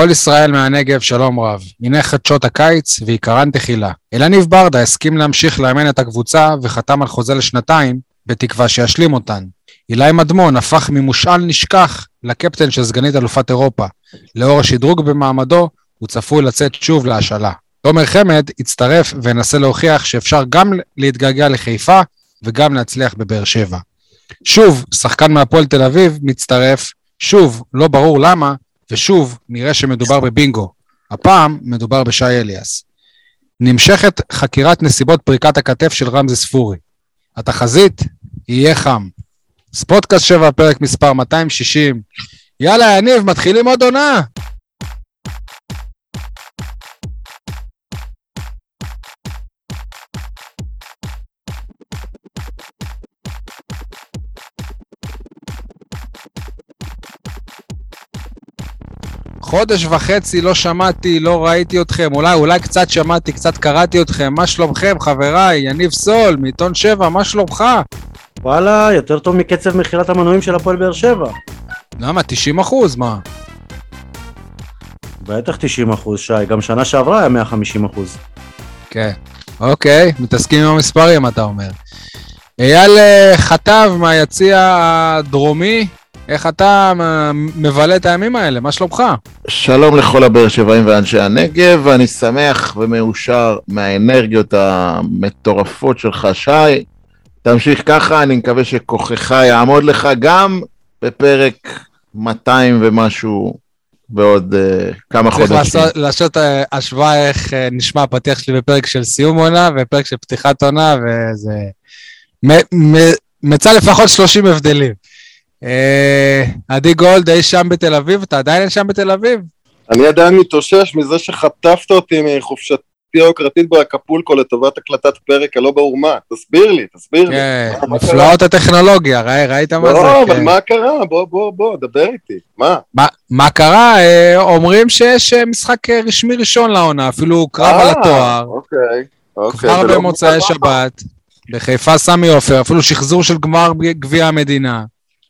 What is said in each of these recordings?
כל ישראל מהנגב, שלום רב. הנה חדשות הקיץ ועיקרן תחילה. אלניב ברדה הסכים להמשיך לאמן את הקבוצה וחתם על חוזה לשנתיים, בתקווה שישלים אותן. אילי מדמון הפך ממושאל נשכח לקפטן של סגנית אלופת אירופה. לאור השדרוג במעמדו, הוא צפוי לצאת שוב להשאלה. תומר חמד יצטרף וינסה להוכיח שאפשר גם להתגעגע לחיפה וגם להצליח בבאר שבע. שוב, שחקן מהפועל תל אביב מצטרף, שוב, לא ברור למה, ושוב, נראה שמדובר בבינגו. הפעם מדובר בשי אליאס. נמשכת חקירת נסיבות פריקת הכתף של רמזי ספורי. התחזית, יהיה חם. ספוטקאסט 7, פרק מספר 260. יאללה, יניב, מתחילים עוד עונה! חודש וחצי לא שמעתי, לא ראיתי אתכם, אולי, אולי קצת שמעתי, קצת קראתי אתכם, מה שלומכם חבריי? יניב סול, מעיתון 7, מה שלומך? וואלה, יותר טוב מקצב מכירת המנויים של הפועל באר שבע. למה? 90 אחוז, מה? בטח 90 אחוז, שי, גם שנה שעברה היה 150 אחוז. כן, אוקיי, מתעסקים עם המספרים, אתה אומר. אייל אה, חטב מהיציע הדרומי, איך אתה מבלה את הימים האלה? מה שלומך? שלום לכל הבאר שבעים ואנשי הנגב, אני שמח ומאושר מהאנרגיות המטורפות שלך, שי. תמשיך ככה, אני מקווה שכוחך יעמוד לך גם בפרק 200 ומשהו בעוד uh, כמה חודשים. צריך לעשות, לעשות uh, השוואה איך uh, נשמע הפתיח שלי בפרק של סיום עונה ופרק של פתיחת עונה, וזה... מצא לפחות 30 הבדלים. עדי גולד, אי שם בתל אביב, אתה עדיין שם בתל אביב? אני עדיין מתאושש מזה שחטפת אותי מחופשתי היוקרתית באקפולקו לטובת הקלטת פרק הלא ברור מה. תסביר לי, תסביר לי. כן, נפלאות הטכנולוגיה, ראית מה זה? לא, אבל מה קרה? בוא, בוא, בוא, דבר איתי. מה? מה קרה? אומרים שיש משחק רשמי ראשון לעונה, אפילו קרב על התואר. אוקיי, אוקיי. כבר במוצאי שבת, בחיפה סמי עופר, אפילו שחזור של גמר גביע המדינה.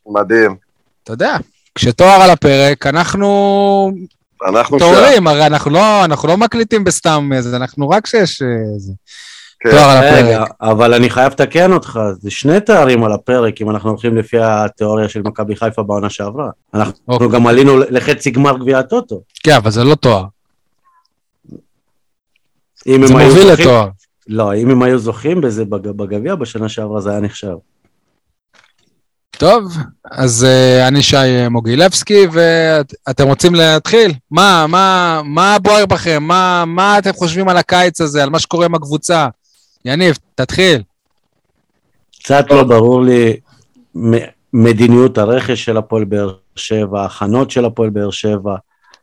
מדהים. אתה יודע, כשתואר על הפרק, אנחנו... אנחנו תוארים, הרי אנחנו לא, אנחנו לא מקליטים בסתם איזה, אנחנו רק שיש איזה... כן. תואר על הפרק. אבל אני חייב לתקן אותך, זה שני תארים על הפרק, אם אנחנו הולכים לפי התיאוריה של מכבי חיפה בעונה שעברה. אנחנו אוקיי. גם עלינו לחצי גמר גביע הטוטו. כן, אבל זה לא תואר. זה מוביל לתואר. לא, אם הם היו זוכים בזה בגביע בשנה שעברה, זה היה נחשב. טוב, אז uh, אני שי מוגילבסקי, ואתם רוצים להתחיל? מה, מה, מה בוער בכם? מה, מה אתם חושבים על הקיץ הזה, על מה שקורה עם הקבוצה? יניב, תתחיל. קצת לא ברור לי מדיניות הרכש של הפועל באר שבע, ההכנות של הפועל באר שבע,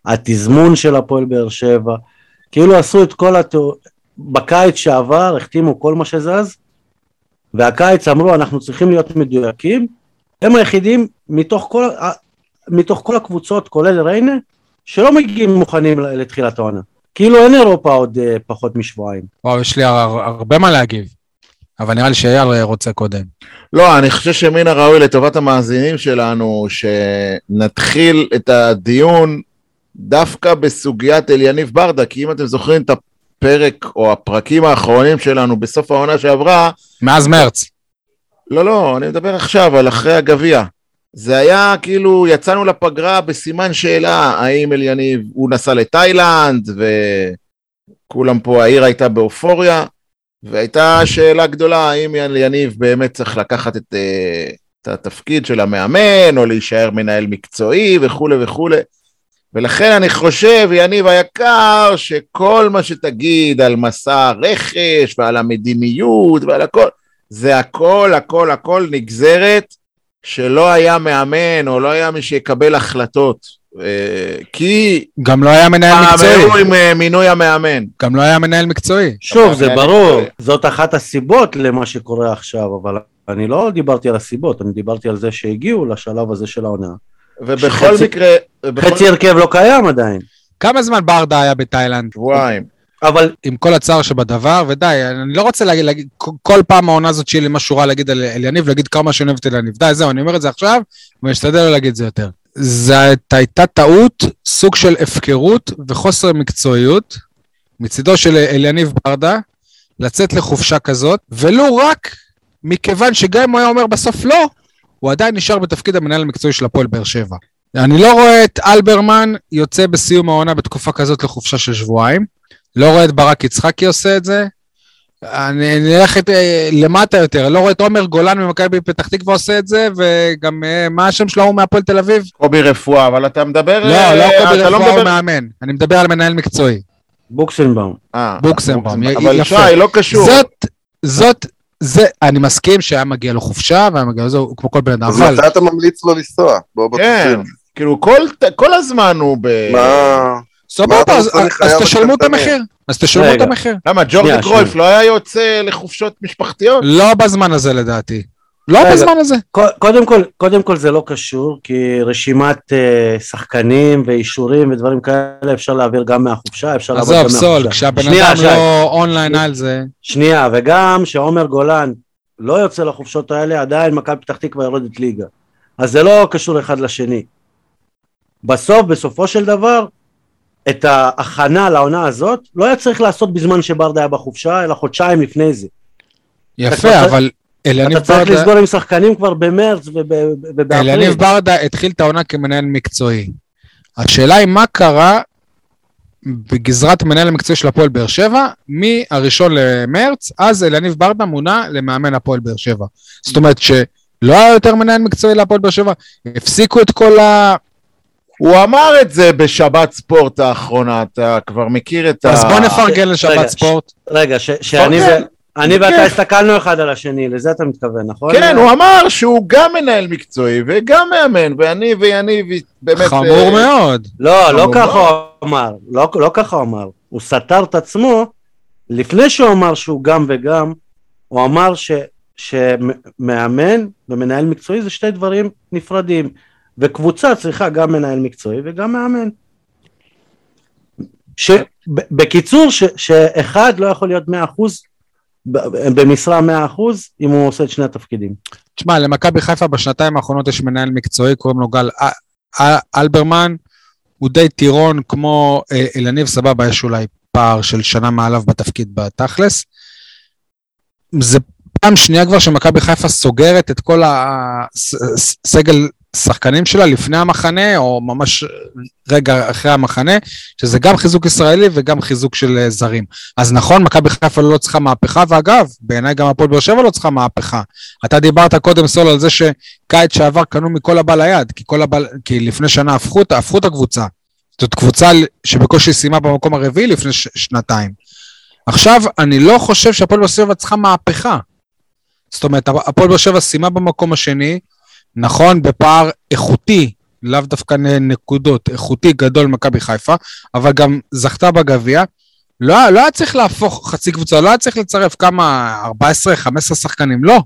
התזמון של הפועל באר שבע, כאילו עשו את כל התיאור... בקיץ שעבר החתימו כל מה שזז, והקיץ אמרו אנחנו צריכים להיות מדויקים, הם היחידים מתוך כל, מתוך כל הקבוצות, כולל ריינה, שלא מגיעים מוכנים לתחילת העונה. כאילו אין אירופה עוד uh, פחות משבועיים. וואו, יש לי הר, הרבה מה להגיב, אבל נראה לי שאייל רוצה קודם. לא, אני חושב שמן הראוי לטובת המאזינים שלנו, שנתחיל את הדיון דווקא בסוגיית אליניב ברדה, כי אם אתם זוכרים את הפרק או הפרקים האחרונים שלנו בסוף העונה שעברה... מאז מרץ. לא, לא, אני מדבר עכשיו על אחרי הגביע. זה היה כאילו, יצאנו לפגרה בסימן שאלה, האם אליניב, הוא נסע לתאילנד, וכולם פה, העיר הייתה באופוריה, והייתה שאלה גדולה, האם אליניב באמת צריך לקחת את, אה, את התפקיד של המאמן, או להישאר מנהל מקצועי, וכולי וכולי. ולכן אני חושב, יניב היקר, שכל מה שתגיד על מסע הרכש ועל המדיניות ועל הכל, זה הכל, הכל, הכל נגזרת שלא היה מאמן או לא היה מי שיקבל החלטות. אה, כי... גם לא היה מנהל מקצועי. פעם עם אה, מינוי המאמן. גם לא היה מנהל מקצועי. שוב, זה ברור, זאת אחת הסיבות למה שקורה עכשיו, אבל אני לא דיברתי על הסיבות, אני דיברתי על זה שהגיעו לשלב הזה של העונה. ובכל מקרה... חצי הרכב לא קיים עדיין. כמה זמן ברדה היה בתאילנד? שבועיים. אבל עם כל הצער שבדבר, ודי, אני לא רוצה להגיד, להגיד כל פעם העונה הזאת שיהיה לי משהו רע להגיד על אליניב, להגיד כמה שאני אוהב את אליניב. די, זהו, אני אומר את זה עכשיו, ואני אשתדל לא להגיד את זה יותר. זאת הייתה טעות, סוג של הפקרות וחוסר מקצועיות מצידו של אליניב ברדה לצאת לחופשה כזאת, ולו רק מכיוון שגם אם הוא היה אומר בסוף לא, הוא עדיין נשאר בתפקיד המנהל המקצועי של הפועל באר שבע. אני לא רואה את אלברמן יוצא בסיום העונה בתקופה כזאת לחופשה של שבועיים. לא רואה את ברק יצחקי עושה את זה. אני נלך אה, למטה יותר, אני לא רואה את עומר גולן ממכבי פתח תקווה עושה את זה, וגם אה, מה השם שלו הוא מהפועל תל אביב? קובי רפואה, אבל אתה מדבר... לא, אה, לא קובי אתה רפואה, הוא מדבר- מאמן. אני מדבר על מנהל מקצועי. בוקסנבאום. אה, בוקסנבאום, י- אבל יפה. שי, לא קשור. זאת, זאת, זה, אני מסכים שהיה מגיע לו חופשה, והיה מגיע לו הוא כמו כל בן אדם, אז אבל מתי אתה ממליץ לו לנסוע? בוא בוא כן. כאילו כל, כל הזמן הוא ב... מה... סבבה, אז תשלמו את? המחיר. אז תשלמו את. המחיר. למה, ג'ורדי קרויף. לא היה יוצא לחופשות משפחתיות? לא בזמן הזה לדעתי. לא רגע. בזמן הזה. קודם כל, קודם כל זה לא קשור, כי רשימת אה, שחקנים ואישורים ודברים כאלה אפשר להעביר גם מהחופשה, אפשר לעבוד גם עזוב, מהחופשה. סול, כשהבן שנייה, אדם. לא אונליין על זה. שנייה, וגם שעומר גולן לא יוצא לחופשות האלה, עדיין מכבי פתח תקווה יורדת ליגה. אז זה לא קשור אחד לשני. בסוף, בסופו של דבר, את ההכנה לעונה הזאת לא היה צריך לעשות בזמן שברדה היה בחופשה, אלא חודשיים לפני זה. אתה יפה, כבר אבל אליניב אתה צריך ברדה, לסגור עם שחקנים כבר במרץ וב- ובאפריל. אליניב ברדה התחיל את העונה כמנהל מקצועי. השאלה היא מה קרה בגזרת המנהל המקצועי של הפועל באר שבע, מהראשון למרץ, אז אליניב ברדה מונה למאמן הפועל באר שבע. זאת אומרת שלא היה יותר מנהל מקצועי להפועל באר שבע, הפסיקו את כל ה... הוא אמר את זה בשבת ספורט האחרונה, אתה כבר מכיר את ה... אז בוא נפרגן רגע, לשבת ספורט. רגע, ש- שאני אוקיי. ו... אני ואתה. הסתכלנו אחד על השני, לזה אתה מתכוון, נכון? כן, הוא אמר שהוא גם מנהל מקצועי וגם מאמן, ואני ויניב באמת... חמור אה, מאוד. לא, לא ככה. הוא אמר, לא, לא ככה הוא אמר. הוא סתר את עצמו, לפני שהוא אמר שהוא גם וגם, הוא אמר ש, שמאמן ומנהל מקצועי זה שתי דברים נפרדים, וקבוצה צריכה גם מנהל מקצועי וגם מאמן. ש, בקיצור, ש, שאחד לא יכול להיות 100% ב- במשרה 100% אם הוא עושה את שני התפקידים. תשמע, למכבי חיפה בשנתיים האחרונות יש מנהל מקצועי, קוראים לו גל אלברמן, הוא די טירון כמו אה, אלניב סבבה, יש אולי פער של שנה מעליו בתפקיד בתכלס. זה פעם שנייה כבר שמכבי חיפה סוגרת את כל הסגל שחקנים שלה לפני המחנה, או ממש רגע אחרי המחנה, שזה גם חיזוק ישראלי וגם חיזוק של אה, זרים. אז נכון, מכבי חיפה לא צריכה מהפכה, ואגב, בעיניי גם הפועל באר שבע לא צריכה מהפכה. אתה דיברת קודם, סול, על זה שקיץ שעבר קנו מכל הבא ליד, כי, הבא, כי לפני שנה הפכו, הפכו את הקבוצה. זאת קבוצה שבקושי סיימה במקום הרביעי לפני ש- שנתיים. עכשיו, אני לא חושב שהפועל באר שבע צריכה מהפכה. זאת אומרת, הפועל באר שבע סיימה במקום השני, נכון, בפער איכותי, לאו דווקא נקודות, איכותי גדול ממכבי חיפה, אבל גם זכתה בגביע. לא, לא היה צריך להפוך חצי קבוצה, לא היה צריך לצרף כמה, 14-15 שחקנים, לא.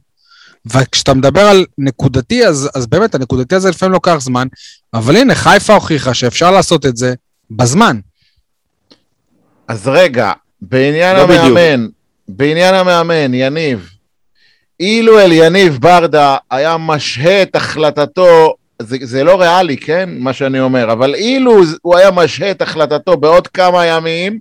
וכשאתה מדבר על נקודתי, אז, אז באמת, הנקודתי הזה לפעמים לוקח זמן, אבל הנה, חיפה הוכיחה שאפשר לעשות את זה בזמן. אז רגע, בעניין לא בדיוק. המאמן, בעניין המאמן, יניב, אילו אל יניב ברדה היה משהה את החלטתו, זה, זה לא ריאלי, כן? מה שאני אומר, אבל אילו הוא היה משהה את החלטתו בעוד כמה ימים,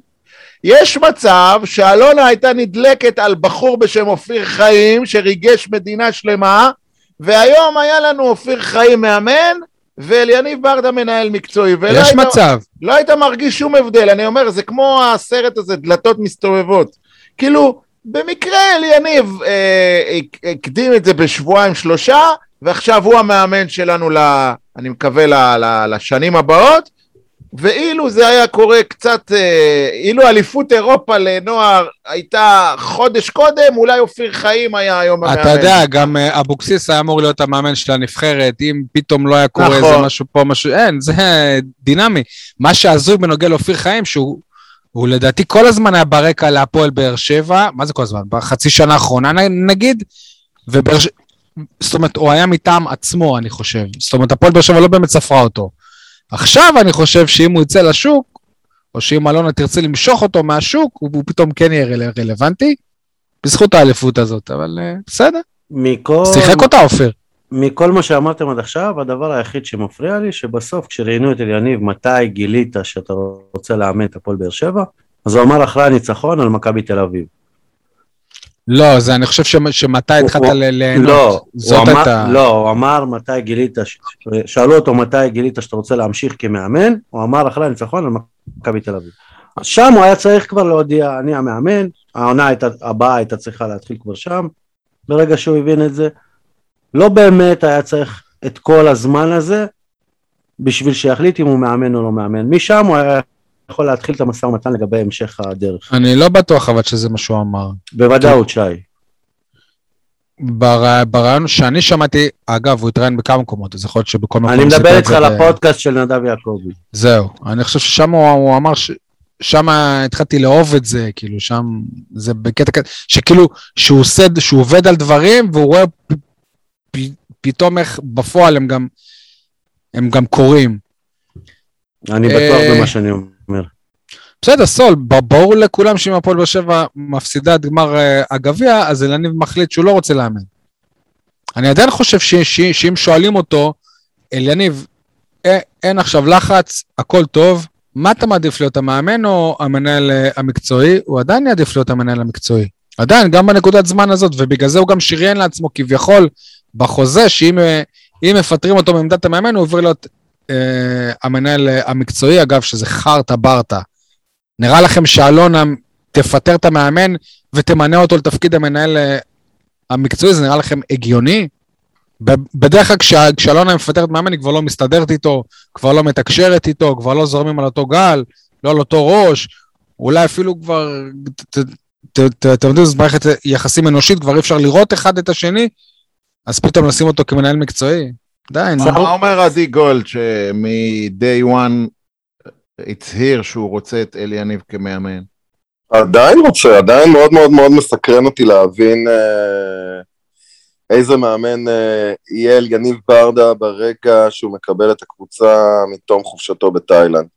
יש מצב שאלונה הייתה נדלקת על בחור בשם אופיר חיים, שריגש מדינה שלמה, והיום היה לנו אופיר חיים מאמן, ואליניב ברדה מנהל מקצועי. יש היית- מצב. לא היית מרגיש שום הבדל, אני אומר, זה כמו הסרט הזה, דלתות מסתובבות. כאילו, במקרה אליניב אה, הק- הקדים את זה בשבועיים שלושה, ועכשיו הוא המאמן שלנו, ל, אני מקווה, ל, ל, לשנים הבאות, ואילו זה היה קורה קצת, אה, אילו אליפות אירופה לנוער הייתה חודש קודם, אולי אופיר חיים היה היום המאמן. אתה יודע, גם אה, אבוקסיס היה אמור להיות המאמן של הנבחרת, אם פתאום לא היה קורה נכון. איזה משהו פה, משהו, אין, זה דינמי. מה שהזוי בנוגע לאופיר חיים, שהוא הוא לדעתי כל הזמן היה ברקע להפועל באר שבע, מה זה כל הזמן? בחצי שנה האחרונה נגיד, ובאר ש... זאת אומרת, הוא היה מטעם עצמו, אני חושב. זאת אומרת, הפועל באר שבע לא באמת ספרה אותו. עכשיו אני חושב שאם הוא יצא לשוק, או שאם אלונה תרצה למשוך אותו מהשוק, הוא, הוא פתאום כן יהיה רל, רלוונטי, בזכות האליפות הזאת, אבל uh, בסדר. מכל... שיחק אותה אופיר. מכל מה שאמרתם עד עכשיו, הדבר היחיד שמפריע לי, שבסוף כשראיינו את אליניב, מתי גילית שאתה רוצה לאמן את הפועל באר שבע, אז הוא אמר אחרי הניצחון על מכבי תל אביב. לא, זה אני חושב שמתי התחלת ליהנות. לא, זאת הייתה... לא, הוא אמר מתי גילית, שאלו אותו מתי גילית שאתה רוצה להמשיך כמאמן, הוא אמר אחרי הניצחון על מכבי תל אביב. שם הוא היה צריך כבר להודיע, אני המאמן, העונה הבאה הייתה צריכה להתחיל כבר שם, ברגע שהוא הבין את זה. לא באמת היה צריך את כל הזמן הזה בשביל שיחליט אם הוא מאמן או לא מאמן. משם הוא היה יכול להתחיל את המשא ומתן לגבי המשך הדרך. אני לא בטוח אבל שזה מה שהוא אמר. בוודאות, שי. בר- ברעיון שאני שמעתי, אגב, הוא התראיין בכמה מקומות, אז יכול להיות שבכל מקום... אני מדבר איתך על הפודקאסט של נדב יעקבי. זהו, אני חושב ששם הוא, הוא אמר ש... שם התחלתי לאהוב את זה, כאילו שם זה בקטע כזה, שכאילו שהוא שהוא עובד על דברים והוא רואה פתאום איך בפועל הם גם, הם גם קורים. אני בטוח אה, במה שאני אומר. בסדר, סול, ברור לכולם שאם הפועל באר שבע מפסידה את גמר אה, הגביע, אז אלניב מחליט שהוא לא רוצה לאמן. אני עדיין חושב ש- ש- שאם שואלים אותו, אליניב, אה, אין עכשיו לחץ, הכל טוב, מה אתה מעדיף להיות המאמן או המנהל המקצועי? הוא עדיין יעדיף להיות המנהל המקצועי. עדיין, גם בנקודת זמן הזאת, ובגלל זה הוא גם שריין לעצמו כביכול בחוזה, שאם אה, מפטרים אותו מעמדת המאמן, הוא עובר להיות אה, המנהל אה, המקצועי, אגב, שזה חרטה ברטה. נראה לכם שאלונה תפטר את המאמן ותמנה אותו לתפקיד המנהל אה, המקצועי, זה נראה לכם הגיוני? בדרך כלל כשה- כשאלונה מפטרת מאמן היא כבר לא מסתדרת איתו, כבר לא מתקשרת איתו, כבר לא זורמים על אותו גל, לא על אותו ראש, אולי אפילו כבר, אתם יודעים, זו מערכת יחסים אנושית, כבר אי אפשר לראות אחד את השני, אז פתאום לשים אותו כמנהל מקצועי? די, נו. מה אומר עדי גולד שמ-day one הצהיר שהוא רוצה את אלי יניב כמאמן? עדיין רוצה, עדיין מאוד מאוד מאוד מסקרן אותי להבין אה, איזה מאמן אה, יהיה אל יניב ברדה ברגע שהוא מקבל את הקבוצה מתום חופשתו בתאילנד.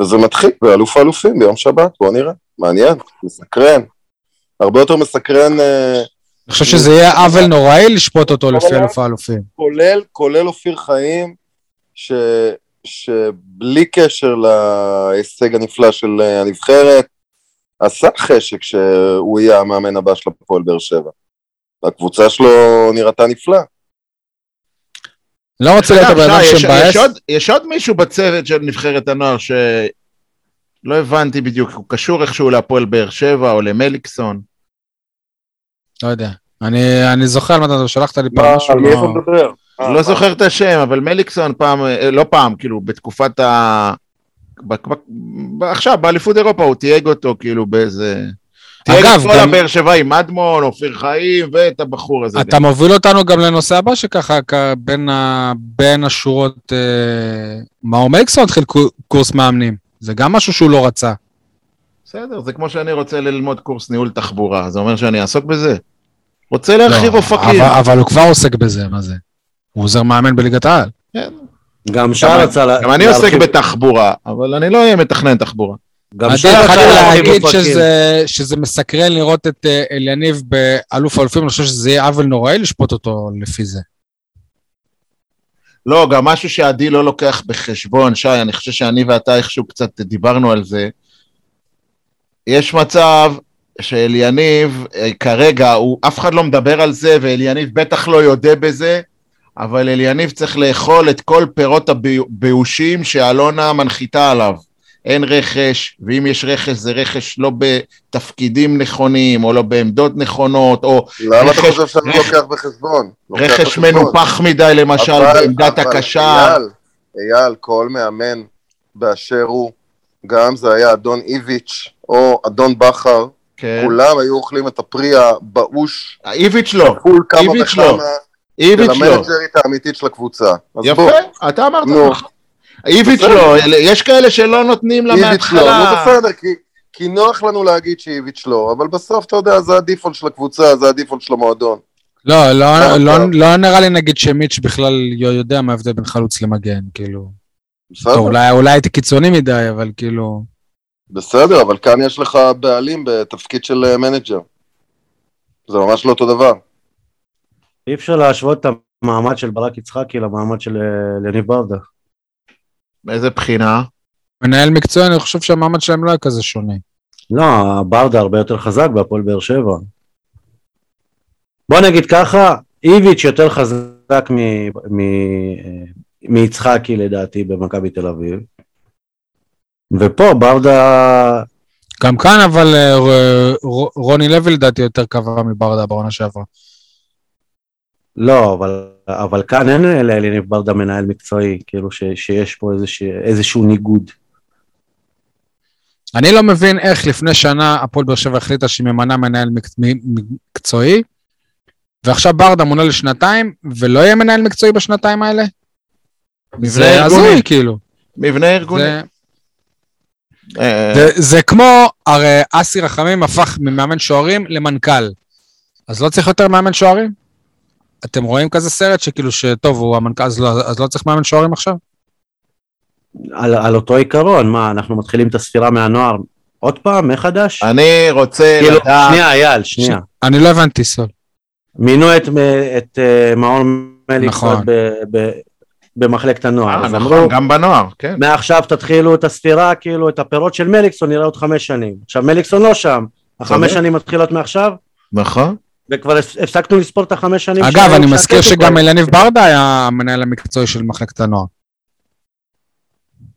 וזה מתחיל באלוף האלופים ביום שבת, בוא נראה, מעניין, מסקרן. הרבה יותר מסקרן, אה, אני חושב שזה יהיה עוול נוראי לשפוט אותו לפי אלוף האלופים. כולל, כולל אופיר חיים, ש, שבלי קשר להישג הנפלא של אה, הנבחרת, עשה חשק שהוא יהיה המאמן הבא של הפועל באר שבע. הקבוצה שלו נראתה נפלא. לא רוצה להיות הבן אדם שמבאס. יש עוד מישהו בצוות של נבחרת הנוער שלא הבנתי בדיוק, הוא קשור איכשהו להפועל באר שבע או למליקסון. לא יודע. אני, אני זוכר על מה אתה שלחת לי פעם מה, משהו. על מי לא- אתה מדבר? אה, לא מה? זוכר את השם, אבל מליקסון פעם, אה, לא פעם, כאילו, בתקופת ה... ב- ב- ב- עכשיו, באליפות אירופה הוא תייג אותו, כאילו, באיזה... תייג אגב, את כל גם- הבאר שבע עם אדמון, אופיר חיים, ואת הבחור הזה. אתה מוביל אותנו גם לנושא הבא שככה כ- בין, ה, בין השורות, אה, מאור מליקסון התחיל קו- קורס מאמנים. זה גם משהו שהוא לא רצה. בסדר, זה כמו שאני רוצה ללמוד קורס ניהול תחבורה, זה אומר שאני אעסוק בזה? רוצה להרחיב לא, אופקים. אבל, אבל הוא כבר עוסק בזה, מה זה? הוא עוזר מאמן בליגת העל. גם שי גם- רצה לה- גם אני עוסק להרחיב- בתחבורה, אבל אני לא אהיה מתכנן תחבורה. גם עדיין רצה להרחיב להגיד אופקים. שזה, שזה מסקרן לראות את אה, אליניב באלוף האלופים, אני חושב שזה יהיה עוול נוראי לשפוט אותו לפי זה. לא, גם משהו שעדי לא לוקח בחשבון, שי, אני חושב שאני ואתה איכשהו קצת דיברנו על זה. יש מצב שאליניב, אה, כרגע, הוא, אף אחד לא מדבר על זה, ואליניב בטח לא יודה בזה, אבל אליניב צריך לאכול את כל פירות הבאושים שאלונה מנחיתה עליו. אין רכש, ואם יש רכש זה רכש לא בתפקידים נכונים, או לא בעמדות נכונות, או למה אתה רכש- חושב שאני רכש- לוקח בחשבון? לוקח רכש בחשבון. מנופח מדי למשל אבל- בעמדת אבל הקשר. אייל, אייל, כל מאמן באשר הוא, גם זה היה אדון איביץ' או אדון בכר, כן. כולם היו אוכלים את הפרי הבאוש, איביץ' לא, כפול כמה איביץ' לא. וכמה, של איביץ' לא. המנג'רית האמיתית של הקבוצה. אז בוא, יפה, אתה אמרת. נו. איביץ' בסדר. לא, יש כאלה שלא נותנים לה איביץ' לא, נו מההתחלה. בסדר, כי- כי נוח לנו להגיד שאיביץ' לא, אבל בסוף אתה יודע, זה הדיפולט של הקבוצה, זה הדיפולט של המועדון. לא, לא, לא. לא נראה לי נגיד שמיץ' בכלל יודע מה ההבדל בין חלוץ למגן, כאילו. בסדר, טוב, אולי, אולי הייתי קיצוני מדי, אבל כאילו... בסדר, אבל כאן יש לך בעלים בתפקיד של אה, manager. זה ממש לא אותו דבר. אי אפשר להשוות את המעמד של ברק יצחקי למעמד של אה, יניב ברדה. מאיזה בחינה? מנהל מקצועי, אני חושב שהמעמד שלהם לא היה כזה שונה. לא, ברדה הרבה יותר חזק בהפועל באר שבע. בוא נגיד ככה, איביץ' יותר חזק מ- מ- מיצחקי לדעתי במכבי תל אביב. ופה ברדה, גם כאן, אבל אה, ר- ר- רוני לוי לדעתי יותר קבע מברדה בעונה שעברה. לא, אבל, אבל כאן אין לאליניב ברדה מנהל מקצועי, כאילו ש, שיש פה איזשה, איזשהו ניגוד. אני לא מבין איך לפני שנה הפועל באר שבע החליטה שהיא ממנה מנהל מק- מ- מקצועי, ועכשיו ברדה מונה לשנתיים, ולא יהיה מנהל מקצועי בשנתיים האלה? זה ארגוני. הזוי, כאילו. מבנה ארגוני. זה, זה, זה כמו, הרי אסי רחמים הפך ממאמן שוערים למנכ"ל. אז לא צריך יותר מאמן שוערים? אתם רואים כזה סרט שכאילו שטוב, הוא המנכ"ל, אז לא, אז לא צריך מאמן שוערים עכשיו? על, על אותו עיקרון, מה, אנחנו מתחילים את הספירה מהנוער עוד פעם, מחדש? אני רוצה כאילו, לדעת... שנייה, אייל, שנייה. אני לא הבנתי, סול. מינו את, את uh, מעון מליקסון נכון. ב, ב, במחלקת הנוער. אה, אז נכון, אמרו, גם בנוער, כן. מעכשיו תתחילו את הספירה, כאילו, את הפירות של מליקסון נראה עוד חמש שנים. עכשיו, מליקסון לא שם. החמש. שנים מתחילות מעכשיו, נכון. וכבר הפ- הפסקנו לספור את החמש שנים אגב, אני מזכיר שגם אליניב ברדה היה המנהל המקצועי של מחלקת הנוער.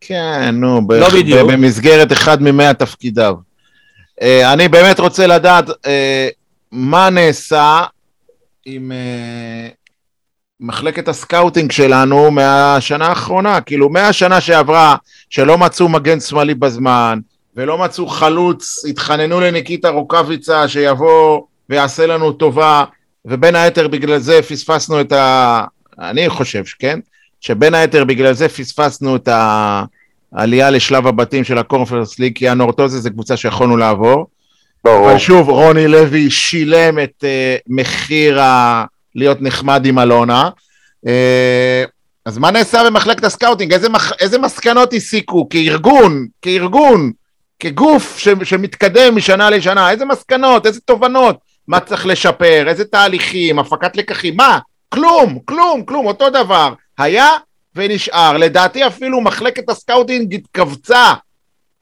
כן, נו, ב- לא בדיוק. ב- במסגרת אחד ממאה תפקידיו. אה, אני באמת רוצה לדעת אה, מה נעשה עם אה, מחלקת ה scouting שלנו מהשנה האחרונה, כאילו מהשנה שעברה, שלא מצאו מגן שמאלי בזמן, ולא מצאו חלוץ, התחננו לניקיטה רוקאביצה שיבוא ויעשה לנו טובה, ובין היתר בגלל זה פספסנו את ה... אני חושב, כן? שבין היתר בגלל זה פספסנו את העלייה לשלב הבתים של ה Conference League, כי הנורטוזה זה קבוצה שיכולנו לעבור. ברור. אבל שוב, רוני לוי שילם את אה, מחיר ה... להיות נחמד עם אלונה. אה, אז מה נעשה במחלקת ה scouting? איזה, מח... איזה מסקנות הסיקו כארגון, כארגון, כגוף ש... שמתקדם משנה לשנה? איזה מסקנות, איזה תובנות? מה צריך לשפר, איזה תהליכים, הפקת לקחים, מה? כלום, כלום, כלום, אותו דבר. היה ונשאר. לדעתי אפילו מחלקת ה scouting התכווצה.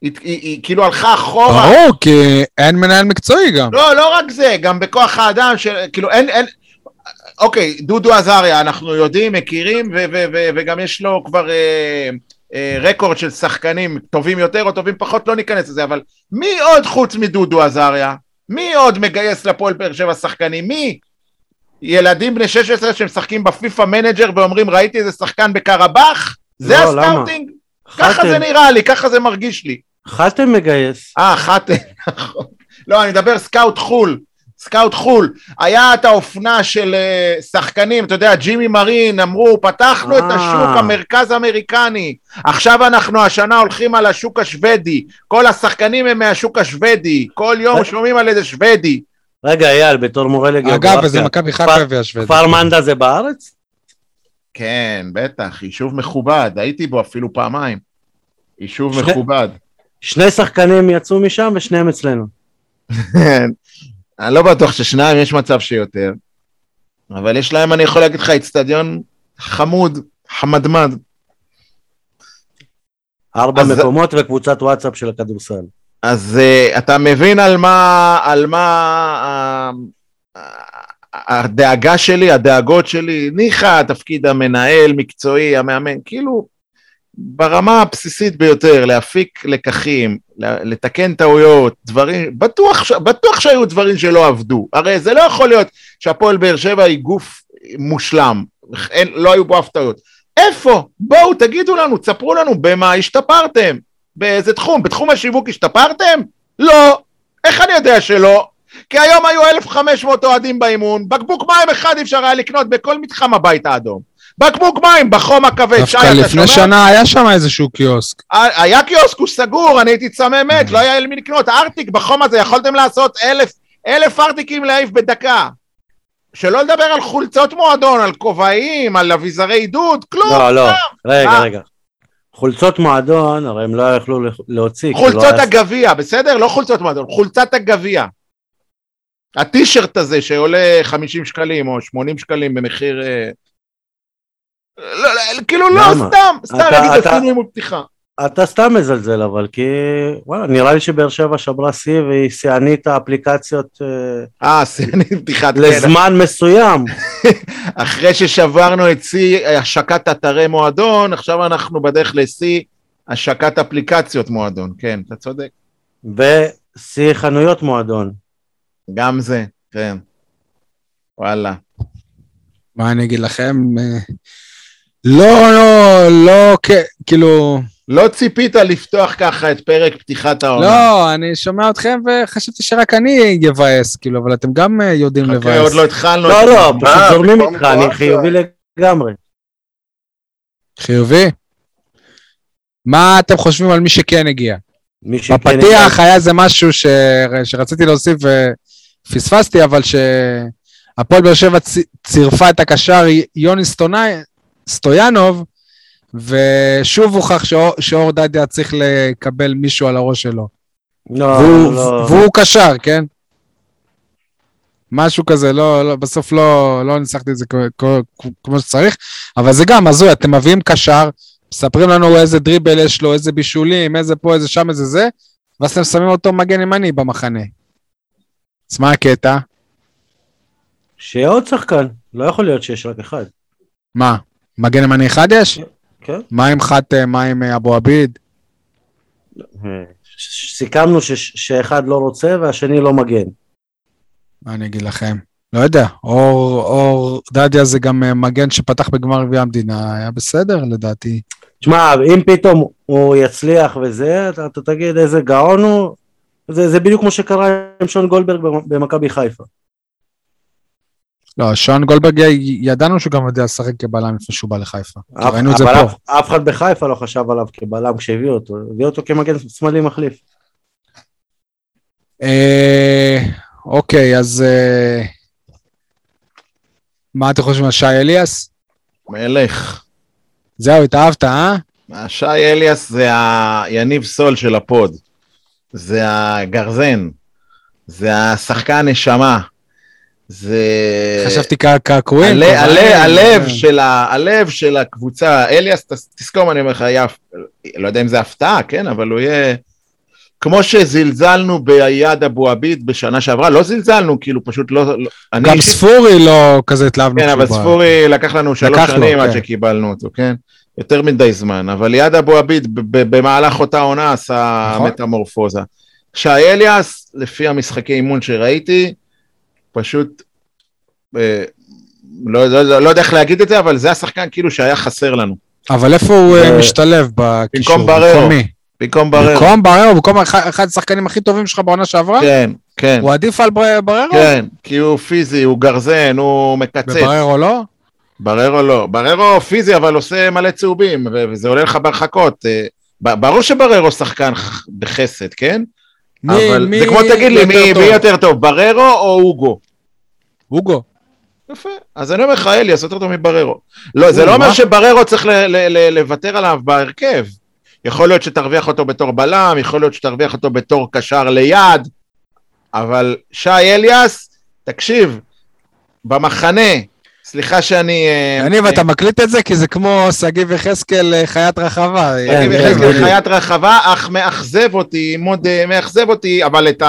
היא, היא, היא כאילו הלכה אחורה. ברור, כי אין מנהל מקצועי גם. לא, לא רק זה, גם בכוח האדם, של, כאילו אין, אין, אוקיי, דודו עזריה, אנחנו יודעים, מכירים, ו, ו, ו, וגם יש לו כבר אה, אה, רקורד של שחקנים טובים יותר או טובים פחות, לא ניכנס לזה, אבל מי עוד חוץ מדודו עזריה? מי עוד מגייס לפועל באר שבע שחקנים? מי? ילדים בני 16 שמשחקים ב FIFA Manager ואומרים ראיתי איזה שחקן בקרבאח? זה לא, למה? ה scouting? ככה חתם- זה נראה לי, ככה זה מרגיש לי. חתם מגייס. אה, חתם, נכון. לא, אני מדבר scout חו"ל. scout חו"ל. היה את האופנה של אה, שחקנים, אתה יודע, ג'ימי מרין, אמרו, פתחנו את אה. השוק המרכז אמריקני. עכשיו אנחנו השנה הולכים על השוק השוודי. כל השחקנים הם מהשוק השוודי. כל יום. שומעים על איזה שוודי. רגע, אייל, בתור מורה לגיאוגרפיה. אגב, וזה מכבי חיפה והשוודי. כפר מנדה זה בארץ? כן, בטח, יישוב מכובד. הייתי בו אפילו פעמיים. יישוב מכובד. שני שחקנים יצאו משם ושניהם אצלנו. אני לא בטוח ששניים, יש מצב שיותר. אבל יש להם, אני יכול להגיד לך, אצטדיון חמוד, חמדמד. ארבע אז- מקומות וקבוצת וואטסאפ של הכדורסל. אז uh, אתה מבין על מה, על מה uh, הדאגה שלי, הדאגות שלי, ניחא תפקיד המנהל, מקצועי, המאמן, כאילו, ברמה הבסיסית ביותר, להפיק לקחים, לתקן טעויות, דברים, בטוח, בטוח שהיו דברים שלא עבדו. הרי זה לא יכול להיות שהפועל באר שבע היא גוף מושלם, אין, לא היו בו אף טעויות. איפה? בואו, תגידו לנו, תספרו לנו במה השתפרתם. באיזה תחום? בתחום השיווק השתפרתם? לא. איך אני יודע שלא? כי היום היו 1,500 אוהדים באימון, בקבוק מים אחד אפשר היה לקנות בכל מתחם הבית האדום. בקבוק מים בחום הכבד, דווקא לפני שומע? שנה היה שם איזשהו קיוסק. היה קיוסק, הוא סגור, אני הייתי צמא מת, לא היה למי לקנות. ארטיק בחום הזה, יכולתם לעשות אלף, אלף ארטיקים להעיף בדקה. שלא לדבר על חולצות מועדון, על כובעים, על אביזרי עידוד, כלום. לא, לא, רגע, מה? רגע. חולצות מועדון, הרי הם לא יכלו להוציא. חולצות לא היה- הגביע, בסדר? לא חולצות מועדון, חולצת הגביע. הטישרט הזה שעולה 50 שקלים או 80 שקלים במחיר אה, לא, לא, כאילו לא? סתם, סתם, אתה- עשינו אימון פתיחה. אתה סתם מזלזל אבל, כי וואלה, נראה לי שבאר שבע שברה שיא והיא שיאנית האפליקציות אה, אה, שיאנית פתיחת. לזמן מסוים. אחרי ששברנו את שיא השקת אתרי מועדון, עכשיו אנחנו בדרך לשיא השקת אפליקציות מועדון. כן, אתה צודק. ושיא חנויות מועדון. גם זה, כן. וואלה. מה אני אגיד לכם? אה, לא, לא, לא, כאילו, לא ציפית לפתוח ככה את פרק פתיחת העונה. לא, אני שומע אתכם וחשבתי שרק אני אבאס, כאילו, אבל אתם גם אה, יודעים חכה, לבאס. עוד לא התחלנו. לא, לא, פשוט זורמים איתך, אני קרואטיה. חיובי לגמרי. חיובי? מה אתם חושבים על מי שכן הגיע? מי שכן בפתיח היה איזה משהו ש... שרציתי להוסיף ופספסתי, אבל שהפועל באר שבע. צירפה את הקשר יוני סטונאי... סטויאנוב, ושוב הוכח שאור, דדיה צריך לקבל מישהו על הראש שלו. לא, והוא, לא. והוא קשר, כן? משהו כזה, לא, לא, בסוף לא, לא ניסחתי את זה כמו שצריך, אבל זה גם הזוי, אתם מביאים קשר, מספרים לנו איזה דריבל יש לו, איזה בישולים, איזה פה, איזה שם, איזה זה, ואז אתם שמים אותו מגן ימני במחנה. אז מה הקטע? שיהיה עוד שחקן, לא יכול להיות שיש רק אחד. מה, מגן ימני אחד יש? כן. מה עם חתם, מה עם אה, אבו עביד? ש- סיכמנו ש- שאחד לא רוצה והשני לא מגן. מה אני אגיד לכם? לא יודע, אור, אור דדיה זה גם אה, מגן שפתח בגמר גביע המדינה, היה בסדר לדעתי. תשמע, אם פתאום הוא יצליח וזה, אתה, אתה תגיד איזה גאון הוא, זה, זה בדיוק כמו שקרה עם שון גולדברג במ- במכבי חיפה. לא, שון גולדברג, ידענו שהוא גם יודע לשחק כבלם לפני שהוא בא לחיפה. ראינו את זה פה. אף, אף אחד בחיפה לא חשב עליו כבלם כשהביאו אותו, הביאו אותו כמגן שמאלי מחליף. אה, אוקיי, אז אה, מה אתם חושבים על שי אליאס? מלך. זהו, התאהבת, אה? שי אליאס זה היניב סול של הפוד. זה הגרזן. זה השחקן נשמה. זה... חשבתי קעקועים. הלב אה, של ה- הלב של הקבוצה, אליאס, תזכור מה אני אומר לך, היה, לא יודע אם זה הפתעה, כן, אבל הוא יהיה... כמו שזלזלנו ביד אבו עביד בשנה שעברה, לא זלזלנו, כאילו פשוט לא... לא אני גם אישית- ספורי לא כזה התלהבנו. כן, אבל. ספורי לקח לנו שלוש לקח לו, שנים עד כן. שקיבלנו אותו, כן? יותר מדי זמן, אבל ליד אבו עביד במהלך אותה עונה עשה נכון. מטמורפוזה. שי אליאס, לפי המשחקי אימון שראיתי, פשוט, אה, לא, לא, לא, לא יודע איך להגיד את זה, אבל זה השחקן כאילו שהיה חסר לנו. אבל איפה הוא אה, ו- משתלב בקישור? במקום בררו. במקום בררו. במקום בררו, במקום אחד השחקנים הכי טובים שלך בעונה שעברה? כן, כן, הוא עדיף על בר- בררו? כן, כי הוא פיזי, הוא גרזן, הוא מקצץ. ובררו לא? בררו לא. בררו פיזי, אבל עושה מלא צהובים, וזה עולה לך בהרחקות. אה, ברור שבררו שחקן בחסד, כן? מי- אבל מי זה כמו תגיד לי, מי, טוב? מי יותר טוב, בררו או אוגו? אוגו. יפה. אז אני אומר לך, אליאס יותר טוב מבררו. לא, זה לא אומר? שבררו צריך לוותר עליו בהרכב. יכול להיות שתרוויח אותו בתור בלם, יכול להיות שתרוויח אותו בתור קשר ליד, אבל שי אליאס, תקשיב, במחנה, סליחה שאני... אה, יניב, אתה מקליט את זה? כי זה כמו שגיב יחזקאל אה, חיית רחבה. כן, יחזקאל. חיית רחבה, אך מאכזב אותי, אה, מאכזב אותי, אבל את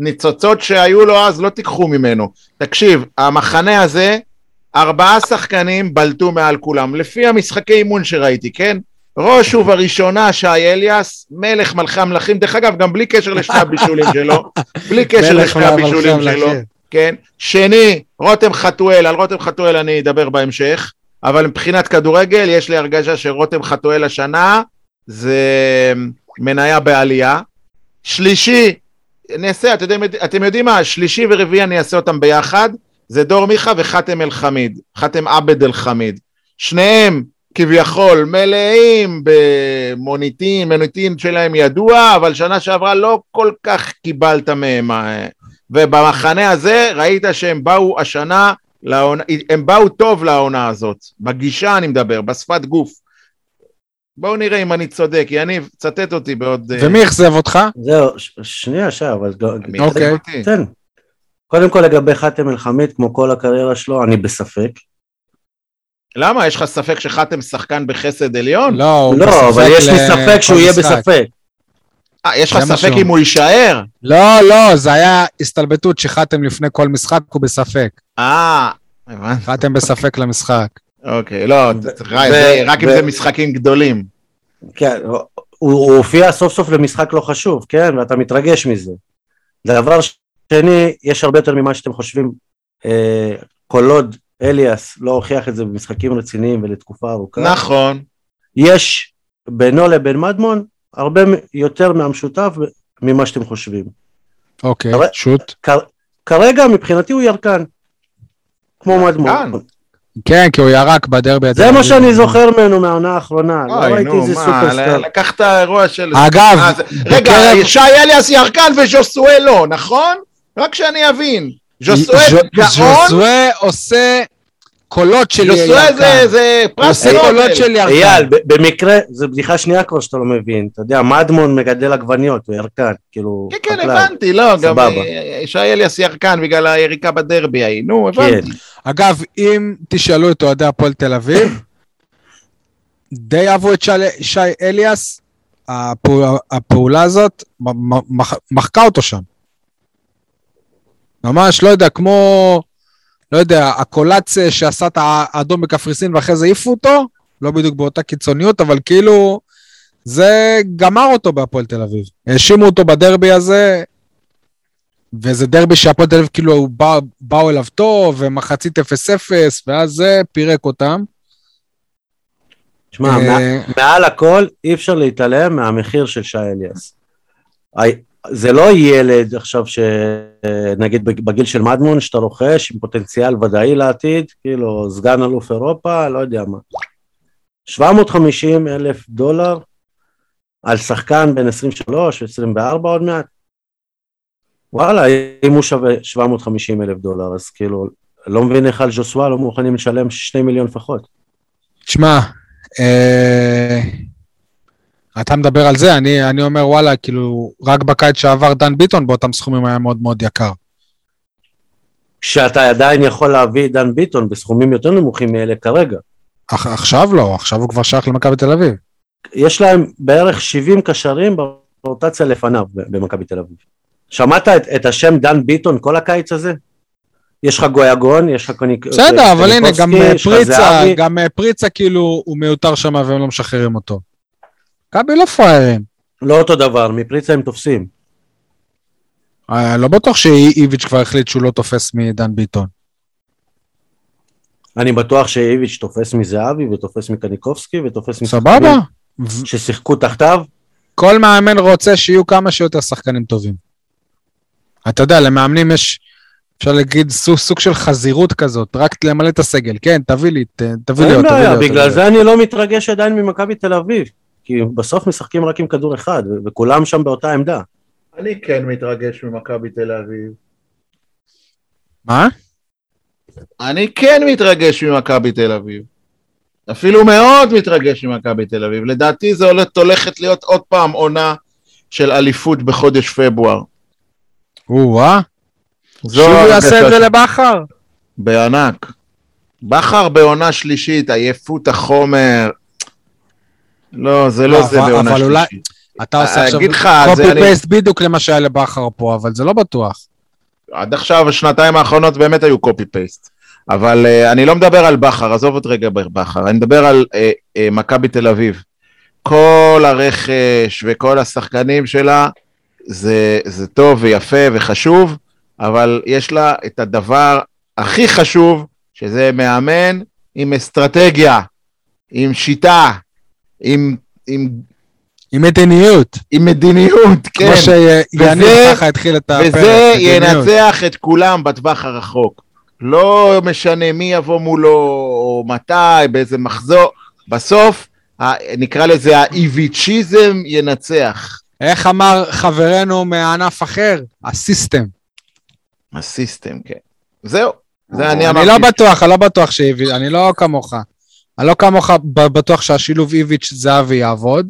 הניצוצות שהיו לו אז לא תיקחו ממנו. תקשיב, המחנה הזה, ארבעה שחקנים בלטו מעל כולם, לפי המשחקי אימון שראיתי, כן? ראש ובראשונה שי אליאס, מלך מלכי המלכים, דרך אגב, גם בלי קשר לשני הבישולים שלו, בלי קשר לשני הבישולים. שלו, כן? שני, רותם חתואל, על רותם חתואל אני אדבר בהמשך, אבל מבחינת כדורגל, יש לי הרגשה שרותם חתואל השנה זה מניה בעלייה. שלישי, נעשה, אתם אתם יודעים מה, שלישי ורביעי אני אעשה אותם ביחד, זה דור מיכה וחאתם אל חמיד, חאתם עבד אל חמיד. שניהם כביכול מלאים במוניטין, מוניטין שלהם ידוע, אבל שנה שעברה לא כל כך קיבלת מהם. אה, ובמחנה הזה ראית שהם באו השנה, לעונה, הם באו טוב לעונה הזאת, בגישה אני מדבר, בשפת גוף. בואו נראה אם אני צודק, יניב, צטט אותי בעוד... אה, ומי אכזב אותך? זהו, שנייה שי, אבל... אוקיי. תן. קודם כל לגבי חאתם אל-חמיד, כמו כל הקריירה שלו, אני בספק. למה? יש לך ספק שחתם שחקן בחסד עליון? לא, הוא לא, אבל יש לי ספק שהוא יהיה. בספק. אה, יש לך ספק אם הוא יישאר? לא, לא, זה היה הסתלבטות שחתם לפני כל משחק, הוא בספק. אה, הבנתי. חתם בספק למשחק. אוקיי, לא, רק אם זה משחקים גדולים. כן, הוא, הופיע סוף סוף למשחק לא חשוב, כן, ואתה מתרגש מזה. דבר שני, יש הרבה יותר ממה שאתם חושבים. אה, כל עוד אליאס לא הוכיח את זה במשחקים רציניים ולתקופה ארוכה, נכון. יש בינו לבין מדמון הרבה יותר מהמשותף ממה שאתם חושבים. אוקיי, שוט. כרגע מבחינתי הוא ירקן. כמו מדמון. כן, כי הוא ירק בדרבי. זה מה. שאני זוכר ממנו מהעונה האחרונה, לא אוי, ראיתי נו, איזה מה, סופרסטאר. ל- לקחת אירוע של... אגב, אה, רגע, שי אליאס ירקן וז'וסואל לא, נכון? רק שאני אבין. ז'וסואל ז'ו- גאון, ז'וזואה עושה קולות של ז'וסואל ירקן. זה- פרס קולות נובל. של ירקן. אייל, במקרה, זו בדיחה שנייה כבר שאתה לא מבין, אתה יודע, מדמון מגדל עגבניות, הוא ירקן, כאילו, כן, כן. הבנתי, לא, גם סבבה. אה, שי אליאס ירקן בגלל היריקה בדרבי ההיא, נו, כן. הבנתי. אגב, אם תשאלו את אוהדי הפועל תל אביב, די אהבו את שי- שי אליאס, הפעול- הפעולה הזאת מחקה אותו שם. ממש, לא יודע, כמו, לא יודע, הקולץ שעשה את האדום בקפריסין ואחרי זה העיפו אותו, לא בדיוק באותה קיצוניות, אבל כאילו, זה גמר אותו בהפועל תל אביב. האשימו אותו בדרבי הזה, וזה דרבי שהפועל תל אביב כאילו בא, באו אליו טוב, ומחצית 0-0, ואז זה פירק אותם. שמע, אה, מע- מעל הכל אי אפשר להתעלם מהמחיר של שי אליאס. זה לא ילד עכשיו שנגיד בגיל של מדמון שאתה רוכש עם פוטנציאל ודאי לעתיד, כאילו סגן אלוף אירופה, לא יודע מה. 750 אלף דולר על שחקן בן 23, 24 עוד מעט. וואלה, אם הוא שווה 750 אלף דולר, אז כאילו, לא מבין איך על ז'וסווה לא מוכנים לשלם 2 מיליון לפחות. תשמע, אה, אתה מדבר על זה, אני, אני אומר וואלה, כאילו, רק בקיץ שעבר דן ביטון באותם סכומים היה מאוד מאוד יקר. כשאתה עדיין יכול להביא את דן ביטון בסכומים יותר נמוכים מאלה כרגע. אך, עכשיו לא, עכשיו הוא כבר שייך למכבי תל אביב. יש להם בערך 70 קשרים ברוטציה לפניו במכבי תל אביב. שמעת את, את השם דן ביטון כל הקיץ הזה? יש לך גויגון, יש לך קוניק... בסדר, אבל הנה, גם אה, פריצה. גם אה, פריצה כאילו הוא מיותר שם והם לא משחררים אותו. מכבי לא פראיירים. לא אותו דבר, מפריצה הם תופסים. אה, לא בטוח שאיביץ' כבר החליט שהוא לא תופס מדן ביטון. אני בטוח שאיביץ' תופס מזהבי ותופס מקניקובסקי ותופס סבבה? משחקנים ו- ששיחקו תחתיו. כל מאמן רוצה שיהיו כמה שיותר שחקנים טובים. אתה יודע, למאמנים יש, אפשר להגיד, סוג, של חזירות כזאת, רק למלא את הסגל. כן, תביא לי, תביא לי אין תביא לי בעיה. בגלל זה אני לא מתרגש עדיין ממכבי תל אביב. כי בסוף משחקים רק עם כדור אחד, וכולם שם באותה עמדה. אני כן מתרגש ממכבי תל אביב. מה? אני כן מתרגש ממכבי תל אביב. אפילו מאוד מתרגש ממכבי תל אביב. לדעתי זו הולכת, הולכת להיות עוד פעם עונה של אליפות בחודש פברואר. או-אה. זו שוב הוא ההרגשה יעשה את זה. לבכר? בענק. בכר בעונה שלישית, עייפות החומר. לא, זה לא לא, זה בעונה שלישית. אתה עושה אה, עכשיו קופי פייסט בדיוק למה שהיה לבכר פה, אבל זה לא בטוח. עד עכשיו, השנתיים האחרונות באמת היו קופי פייסט. אבל uh, אני לא מדבר על בכר, עזוב עוד רגע בכר, אני מדבר על uh, uh, מכבי תל אביב. כל הרכש וכל השחקנים שלה, זה, זה טוב ויפה וחשוב, אבל יש לה את הדבר הכי חשוב, שזה מאמן עם אסטרטגיה, עם שיטה, עם, עם, עם מדיניות. עם מדיניות, כן. כמו וזה- ככה התחיל את הפרק. וזה. ינצח את כולם בטווח הרחוק. לא משנה מי יבוא מולו, או מתי, באיזה מחזור, בסוף, נקרא לזה האיביצ'יזם ינצח. איך אמר חברנו מענף אחר? הסיסטם. הסיסטם, כן. זהו, זה אני אני אמרתי. לא בטוח, אני לא בטוח שאיביץ', אני לא כמוך. אני לא כמוך בטוח שהשילוב איביץ' זהבי יעבוד,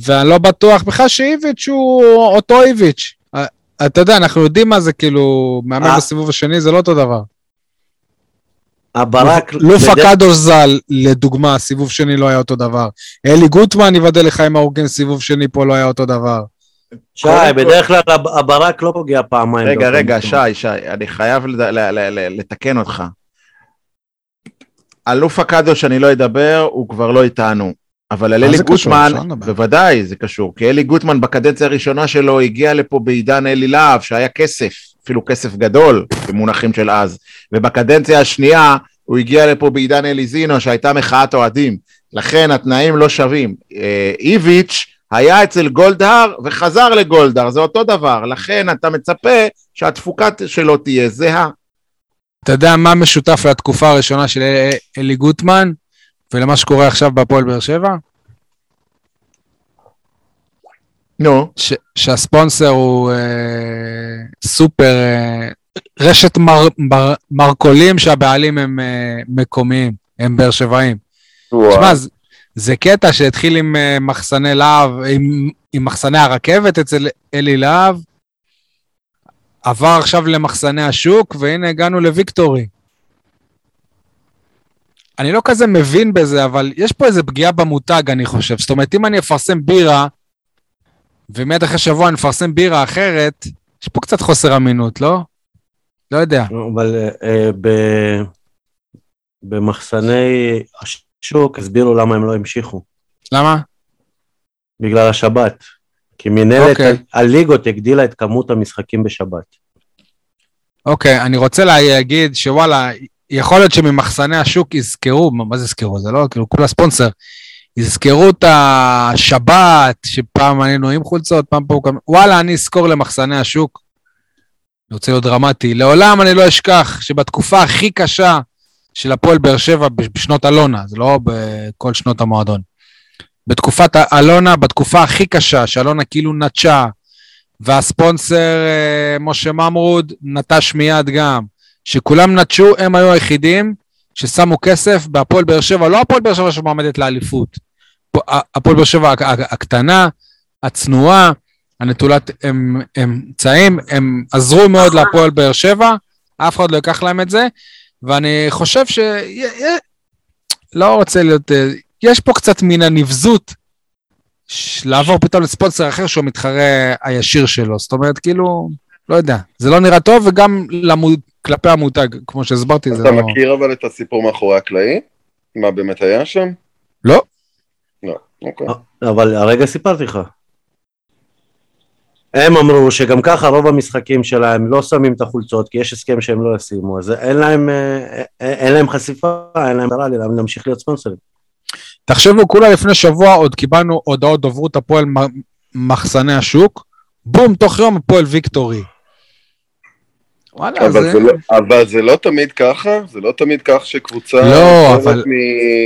ואני לא בטוח בכלל שאיביץ' הוא אותו איביץ'. אה, אתה יודע, אנחנו יודעים מה זה כאילו, מאמן אה. בסיבוב השני זה לא אותו דבר. הברק... לופה בדרך- קדוש ז"ל, לדוגמה, סיבוב שני לא היה אותו דבר. אלי גוטמן, ייבדל לחיים ארוכים, סיבוב שני פה לא היה אותו דבר. שי, בדרך כלל הב- הברק לא פוגע פעמיים. רגע, רגע. שי, שי, אני חייב לתקן אותך. אלוף הקדוש אני לא אדבר, הוא כבר לא איתנו. אבל על אלי? גוטמן. בוודאי זה קשור, כי אלי גוטמן בקדנציה הראשונה שלו הגיע לפה בעידן אלי להב, שהיה כסף, אפילו כסף גדול, במונחים של אז, ובקדנציה השנייה הוא הגיע לפה בעידן אלי זינו, שהייתה מחאת אוהדים, לכן התנאים לא שווים. אה, איביץ' היה אצל גולדהר וחזר לגולדהר, זה אותו דבר, לכן אתה מצפה שהתפוקה שלו תהיה זהה. אתה יודע מה משותף לתקופה הראשונה של אלי- גוטמן ולמה שקורה עכשיו בהפועל באר שבע? נו, שהספונסר הוא אה, סופר, אה, רשת מר, מר, מרכולים שהבעלים הם אה, מקומיים, הם באר שבעים. תשמע, זה, זה קטע שהתחיל עם אה, מחסני להב, עם, עם מחסני הרכבת אצל אלי להב, עבר עכשיו למחסני השוק, והנה הגענו לוויקטורי. אני לא כזה מבין בזה, אבל יש פה איזה פגיעה במותג, אני חושב. זאת אומרת, אם אני אפרסם בירה, ומיד אחרי שבוע אני מפרסם בירה אחרת, יש פה קצת חוסר אמינות, לא? לא יודע. אבל אה, אה, ב- במחסני השוק הסבירו למה הם לא המשיכו. למה? בגלל השבת. כי מנהלת אוקיי. ה- הליגות הגדילה את כמות המשחקים בשבת. אוקיי, אני רוצה להגיד שוואלה, יכול להיות שממחסני השוק יזכרו, מה זה יזכרו? זה לא, כאילו, כולה ספונסר. יזכרו את השבת, שפעם היינו עם חולצות, פעם פה, גם... וואלה, אני אזכור למחסני השוק. אני רוצה להיות דרמטי. לעולם אני לא אשכח שבתקופה הכי קשה של הפועל באר שבע בש- בשנות אלונה, זה לא בכל שנות המועדון. בתקופת אלונה, בתקופה הכי קשה, שאלונה כאילו נטשה, והספונסר אה, משה ממרוד נטש מיד גם. שכולם נטשו, הם היו היחידים ששמו כסף בהפועל באר שבע, לא הפועל באר שבע שמועמדת לאליפות. הפועל באר שבע הק- הק- הקטנה, הצנועה, הנטולת אמ- אמצעים, הם עזרו מאוד להפועל באר שבע, אף אחד לא ייקח להם את זה, ואני חושב ש... לא רוצה להיות... אה, יש פה קצת מן הנבזות לעבור פתאום לספונסר אחר שהוא המתחרה הישיר שלו. זאת אומרת, כאילו, לא יודע, זה לא נראה טוב, וגם למוד, כלפי המותג, כמו שהסברתי, זה אתה לא... מכיר אבל את הסיפור מאחורי הקלעים? מה באמת היה שם? לא. לא, אוקיי. אבל הרגע סיפרתי לך. הם אמרו שגם ככה רוב המשחקים שלהם לא שמים את החולצות כי יש הסכם שהם לא ישימו, אז אין להם, אה, אה, אין להם חשיפה, אין להם להמשיך להיות ספונסרים. תחשבו, כולה לפני שבוע עוד קיבלנו הודעות דוברות הפועל מחסני השוק, בום, תוך יום הפועל ויקטורי. וואלה, אבל זה... זה לא- אבל זה לא תמיד ככה? זה לא תמיד כך שקבוצה... לא, אבל-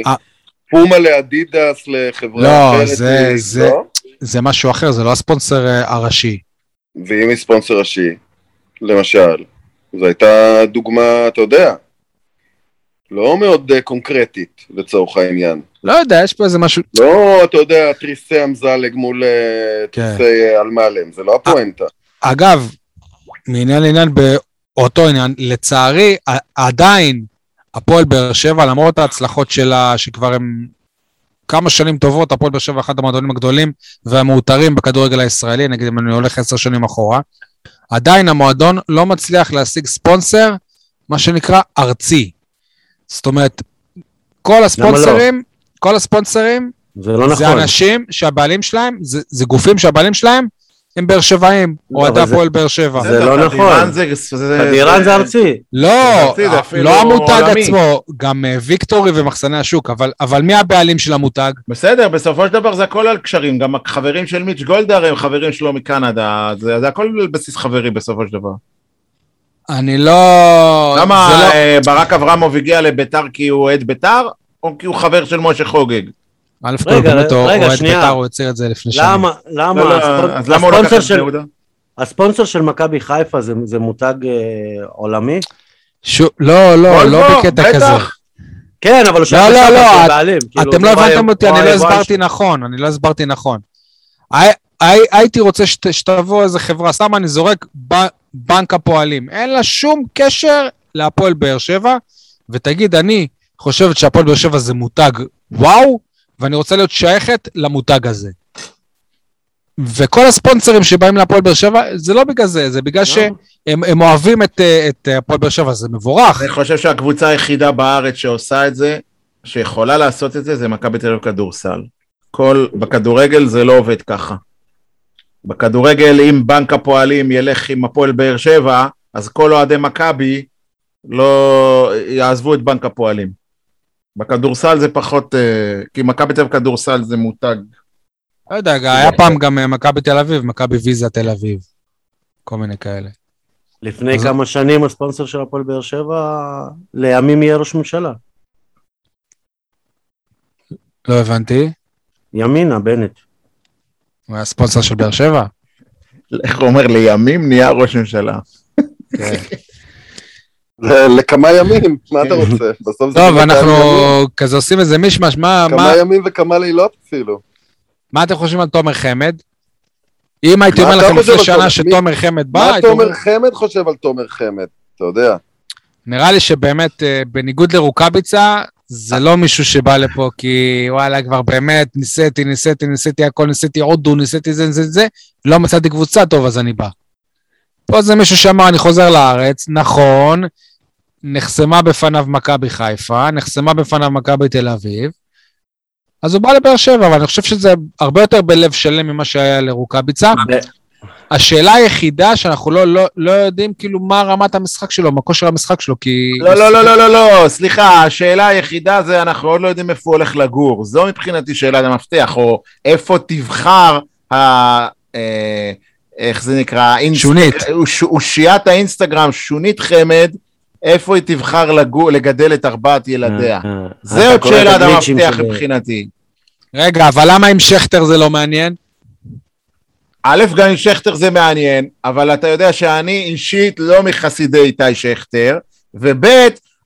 אה. מפומה לאדידס לחברה לא, אחרת? זה- זה- לא? זה משהו אחר, זה לא הספונסר אה, הראשי. ואם היא ספונסר ראשי, למשל, זו הייתה דוגמה, אתה יודע, לא מאוד אה, קונקרטית לצורך העניין. לא יודע, יש פה איזה משהו... לא, אתה יודע, תריסי אמזלג מול אה, כן. תריסי אה, אלמלם, זה לא הפואנטה. אגב, מעניין לעניין באותו עניין, לצערי, עדיין הפועל באר שבע, למרות ההצלחות שלה, שכבר הם כמה שנים טובות, הפועל באר שבע אחד המועדונים הגדולים והמעוטרים בכדורגל הישראלי, נגיד אם אני הולך עשר שנים אחורה, עדיין המועדון לא מצליח להשיג ספונסר, מה שנקרא ארצי. זאת אומרת, כל הספונסרים, כל הספונסרים, זה לא זה נכון. אנשים שהבעלים שלהם, זה, זה גופים שהבעלים שלהם הם באר שבעים, לא, אוהדי זה- הפועל באר שבע. זה לא בסדר, נכון. תדיראן זה- זה- זה ארצי. לא, ארצי, זה אפילו לא המותג עולמי. עצמו, גם אה, ויקטורי ומחסני השוק, אבל, אבל מי הבעלים של המותג? בסדר, בסופו של דבר זה הכל על קשרים, גם החברים של מיץ' גולדהר הם חברים שלו מקנדה, זה, זה הכל על בסיס חברי בסופו של דבר. אני לא... למה זה לא... אה, ברק אברמוב הגיע לביתר כי הוא אוהד ביתר, או כי הוא חבר של משה חוגג? א' כל רגע, באמת, אוהד. בית"ר, הוא הצהיר את זה לפני שנים. למה, למה, לא, לא, הספונ- אז למה הוא לקח את בני יהודה? הספונסר של מכבי חיפה זה זה מותג אה, עולמי? לא, לא, לא בקטע כזה. כן, אבל הוא לא, שייך לא, לא, שהוא את- בעלים. כאילו, אתם זה לא הבנתם אותי, אני לא הסברתי נכון, אני לא הסברתי נכון. הי- הי- הייתי רוצה שת- שתבוא איזה חברה, סתם אני זורק ב- בנק הפועלים. אין לה שום קשר להפועל באר שבע, ותגיד, אני חושבת שהפועל באר שבע זה מותג וואו, ואני רוצה להיות שייכת למותג הזה. וכל הספונסרים שבאים להפועל באר שבע, זה לא בגלל זה, זה בגלל שהם הם אוהבים את, אה, אה, הפועל באר שבע, זה מבורך. אני חושב שהקבוצה היחידה בארץ שעושה את זה, שיכולה לעשות את זה, זה מכבי תל אביב כדורסל. כל, בכדורגל זה לא עובד ככה. בכדורגל, אם בנק הפועלים ילך עם הפועל באר שבע, אז כל אוהדי מכבי לא יעזבו את בנק הפועלים. בכדורסל זה פחות, אה, כי מכבי תל אביב כדורסל זה מותג. לא יודע, היה פעם גם אה, מכבי תל אביב, מכבי ויזה תל אביב. כל מיני כאלה. לפני אז- כמה שנים הספונסר של הפועל באר שבע לימים יהיה ראש ממשלה. לא הבנתי. ימינה, בנט. הוא היה ספונסר של באר שבע? איך הוא אומר, לימים נהיה ראש ממשלה. כן. לכמה ימים, מה אתה רוצה? בסוף זה טוב, אנחנו כזה עושים איזה מישמש, מה- מה- כמה ימים וכמה לילות אפילו. מה אתם חושבים על תומר חמד? אם הייתי אומר לכם לפני שנה תומר? שתומר חמד בא, מה תומר חמד חושב על תומר חמד? אתה יודע. נראה לי שבאמת, אה, בניגוד לרוקאביצה, זה לא מישהו שבא לפה כי וואלה, כבר באמת ניסיתי, ניסיתי, ניסיתי הכל, ניסיתי הודו, ניסיתי זה, זה, זה, לא מצאתי קבוצה טוב, אז אני בא. פה זה מישהו שאמר, אני חוזר לארץ, נכון, נחסמה בפניו מכבי חיפה, נחסמה בפניו מכבי תל אביב, אז הוא בא לבאר שבע, אבל אני חושב שזה הרבה יותר בלב שלם ממה שהיה לרוקאביצה. השאלה היחידה שאנחנו לא, לא, לא יודעים כאילו מה רמת המשחק שלו, מה כושר המשחק שלו, כי... לא, לא, לא, לא, לא, לא, סליחה, השאלה היחידה זה אנחנו עוד לא יודעים איפה הוא הולך לגור. זו מבחינתי שאלת המפתח, או איפה תבחר ה... אה, איך זה נקרא? שונית. אוש- אושיית האינסטגרם, שונית חמד, איפה היא תבחר לגור, לגדל את ארבעת ילדיה. זה עוד שאלת המפתח מבחינתי. רגע, אבל למה עם שכטר זה לא מעניין? א', גם עם שכטר זה מעניין, אבל אתה יודע שאני אישית לא מחסידי איתי שכטר, וב',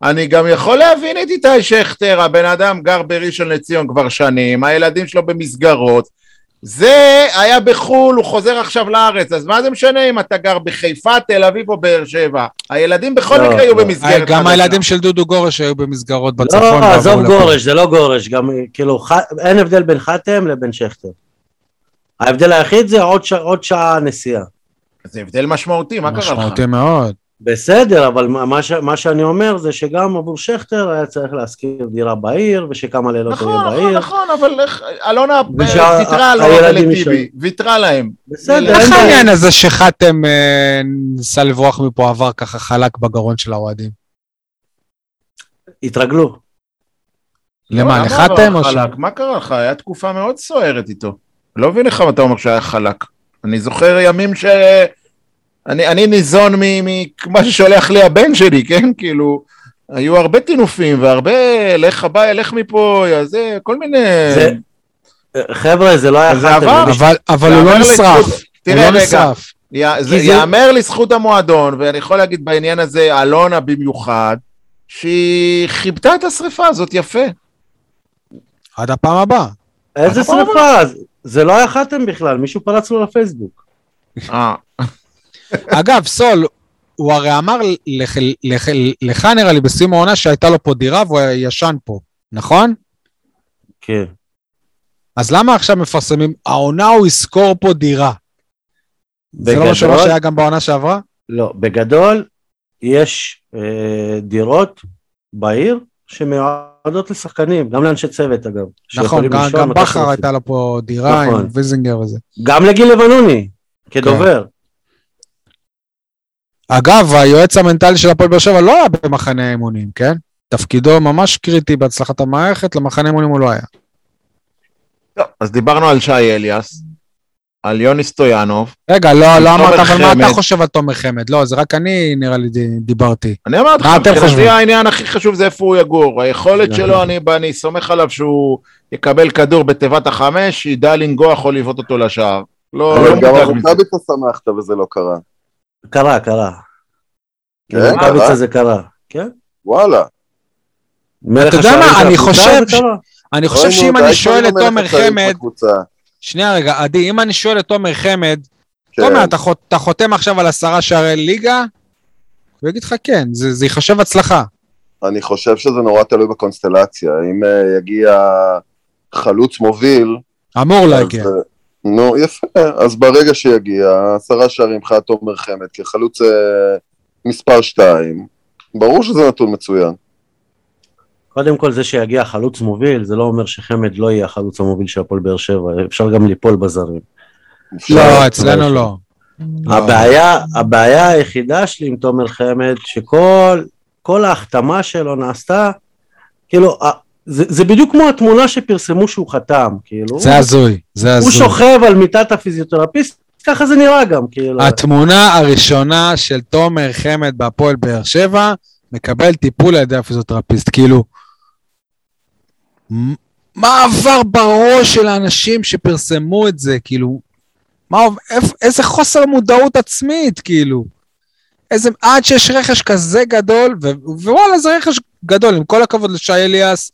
אני גם יכול להבין את איתי שכטר, הבן אדם גר בראשון לציון כבר שנים, הילדים שלו במסגרות, זה היה בחו"ל, הוא חוזר עכשיו לארץ, אז מה זה משנה אם אתה גר בחיפה, תל אביב או באר שבע? הילדים בכל לא, מקרה יהיו לא. במסגרת גם חדשה. הילדים של דודו גורש היו במסגרות בצפון. לא, עזוב. גורש, זה לא גורש, גם כאילו, ח- אין הבדל בין חתם לבין שכטר. ההבדל היחיד זה עוד, ש... עוד שעה נסיעה. זה הבדל משמעותי, מה קרה לך? משמעותי מאוד. בסדר, אבל מה, מה, ש... מה שאני אומר זה שגם עבור שכטר היה צריך להשכיר דירה בעיר, ושכמה לילות נכון, יהיה נכון, בעיר. נכון, אבל איך- אלונה ושה- ויתרה על הילדים אורן יישארו. לטיבי, ויתרה להם. בסדר, איך אין בעיה. העניין הזה שחתם אה, ניסה לברוח מפה עבר ככה חלק בגרון של האוהדים? התרגלו. למה, לא, עבר או ש... מה קרה לך? היה תקופה מאוד סוערת איתו. לא מבין איך אתה אומר שהיה חלק. אני זוכר ימים ש... אני, אני ניזון ממה ששולח לי הבן שלי, כן? כאילו, היו הרבה טינופים והרבה, לך הבא, לך מפה, יא זה, כל מיני... זה- חבר'ה, זה לא היה. עבר. מישהו- אבל- אבל הוא לא נשרף. תראה לא רגע, נשרף. י- זה כי זה- יאמר לזכות המועדון, ואני יכול להגיד בעניין הזה, אלונה במיוחד, שהיא כיבתה את השריפה הזאת יפה. עד הפעם הבאה. איזה אבל- שרפה? זה לא היה חתם בכלל, מישהו פרץ לו לפייסבוק. אגב, סול, הוא הרי אמר לך, לך, לך נראה לי בסיום העונה שהייתה לו פה דירה והוא ישן פה, נכון? כן. אז למה עכשיו מפרסמים, העונה הוא ישכור פה דירה? זה לא משהו בגדול- שהיה גם בעונה שעברה? לא, בגדול, יש אה, דירות בעיר שמיועדות לשחקנים, גם לאנשי צוות אגב. נכון, גם, גם בכר. הייתה לו פה דירה נכון. עם ויזינגר וזה. גם לגיל לבנוני, כדובר. אגב, היועץ המנטלי של הפועל באר שבע לא היה במחנה האימונים, כן? תפקידו ממש קריטי בהצלחת המערכת, למחנה האימונים הוא לא היה. טוב, אז דיברנו על שי אליאס, על יוני סטויאנוב. רגע, לא, לא אמרת, אבל מה. אתה חושב על תומר חמד? לא, זה רק אני, נראה לי, די- דיברתי. אני אמרתי לך, מבחינתי? העניין הכי חשוב זה איפה הוא יגור. היכולת. שלו, אני, אני סומך עליו שהוא יקבל כדור בתיבת החמש, ידע לנגוח או לבעוט אותו לשער. לא, לא גם מודאג מזה. הרוקאביצה שמחת וזה לא קרה. קרה, קרה. כן, במכביצה קרה? זה קרה. כן? וואלה. אתה יודע מה, אני חושב. אני חושב שאם אני שואל את תומר חמד. שנייה רגע, עדי, אם אני שואל את תומר חמד, כן. תומר, אתה חות- אתה חותם עכשיו על עשרה שערי ליגה? הוא יגיד לך כן, זה זה ייחשב הצלחה. אני חושב שזה נורא תלוי בקונסטלציה. אם אה, יגיע חלוץ מוביל, אמור להגיע. נו, יפה. אז ברגע שיגיע, עשרה שערים מבחינת תומר חמד כחלוץ אה, מספר שתיים, ברור שזה נתון מצוין. קודם כל זה שיגיע חלוץ מוביל, זה לא אומר שחמד לא יהיה החלוץ המוביל של הפועל באר שבע, אפשר גם ליפול בזרים. לא, אצלנו לא. לא. הבעיה, הבעיה היחידה שלי עם תומר חמד, שכל כל ההחתמה שלו נעשתה, כאילו, זה, זה בדיוק כמו התמונה שפרסמו שהוא חתם, כאילו, זה הזוי, זה הוא הזוי. שוכב על מיטת הפיזיותרפיסט, ככה זה נראה גם, כאילו, התמונה הראשונה של תומר חמד בהפועל באר שבע, מקבל טיפול על ידי הפיזיותרפיסט. כאילו, מה עבר בראש של האנשים שפרסמו את זה? כאילו, מה, איזה חוסר מודעות עצמית, כאילו. איזה, עד שיש רכש כזה גדול, ו- ווואלה, זה רכש גדול, עם כל הכבוד לשי אליאס,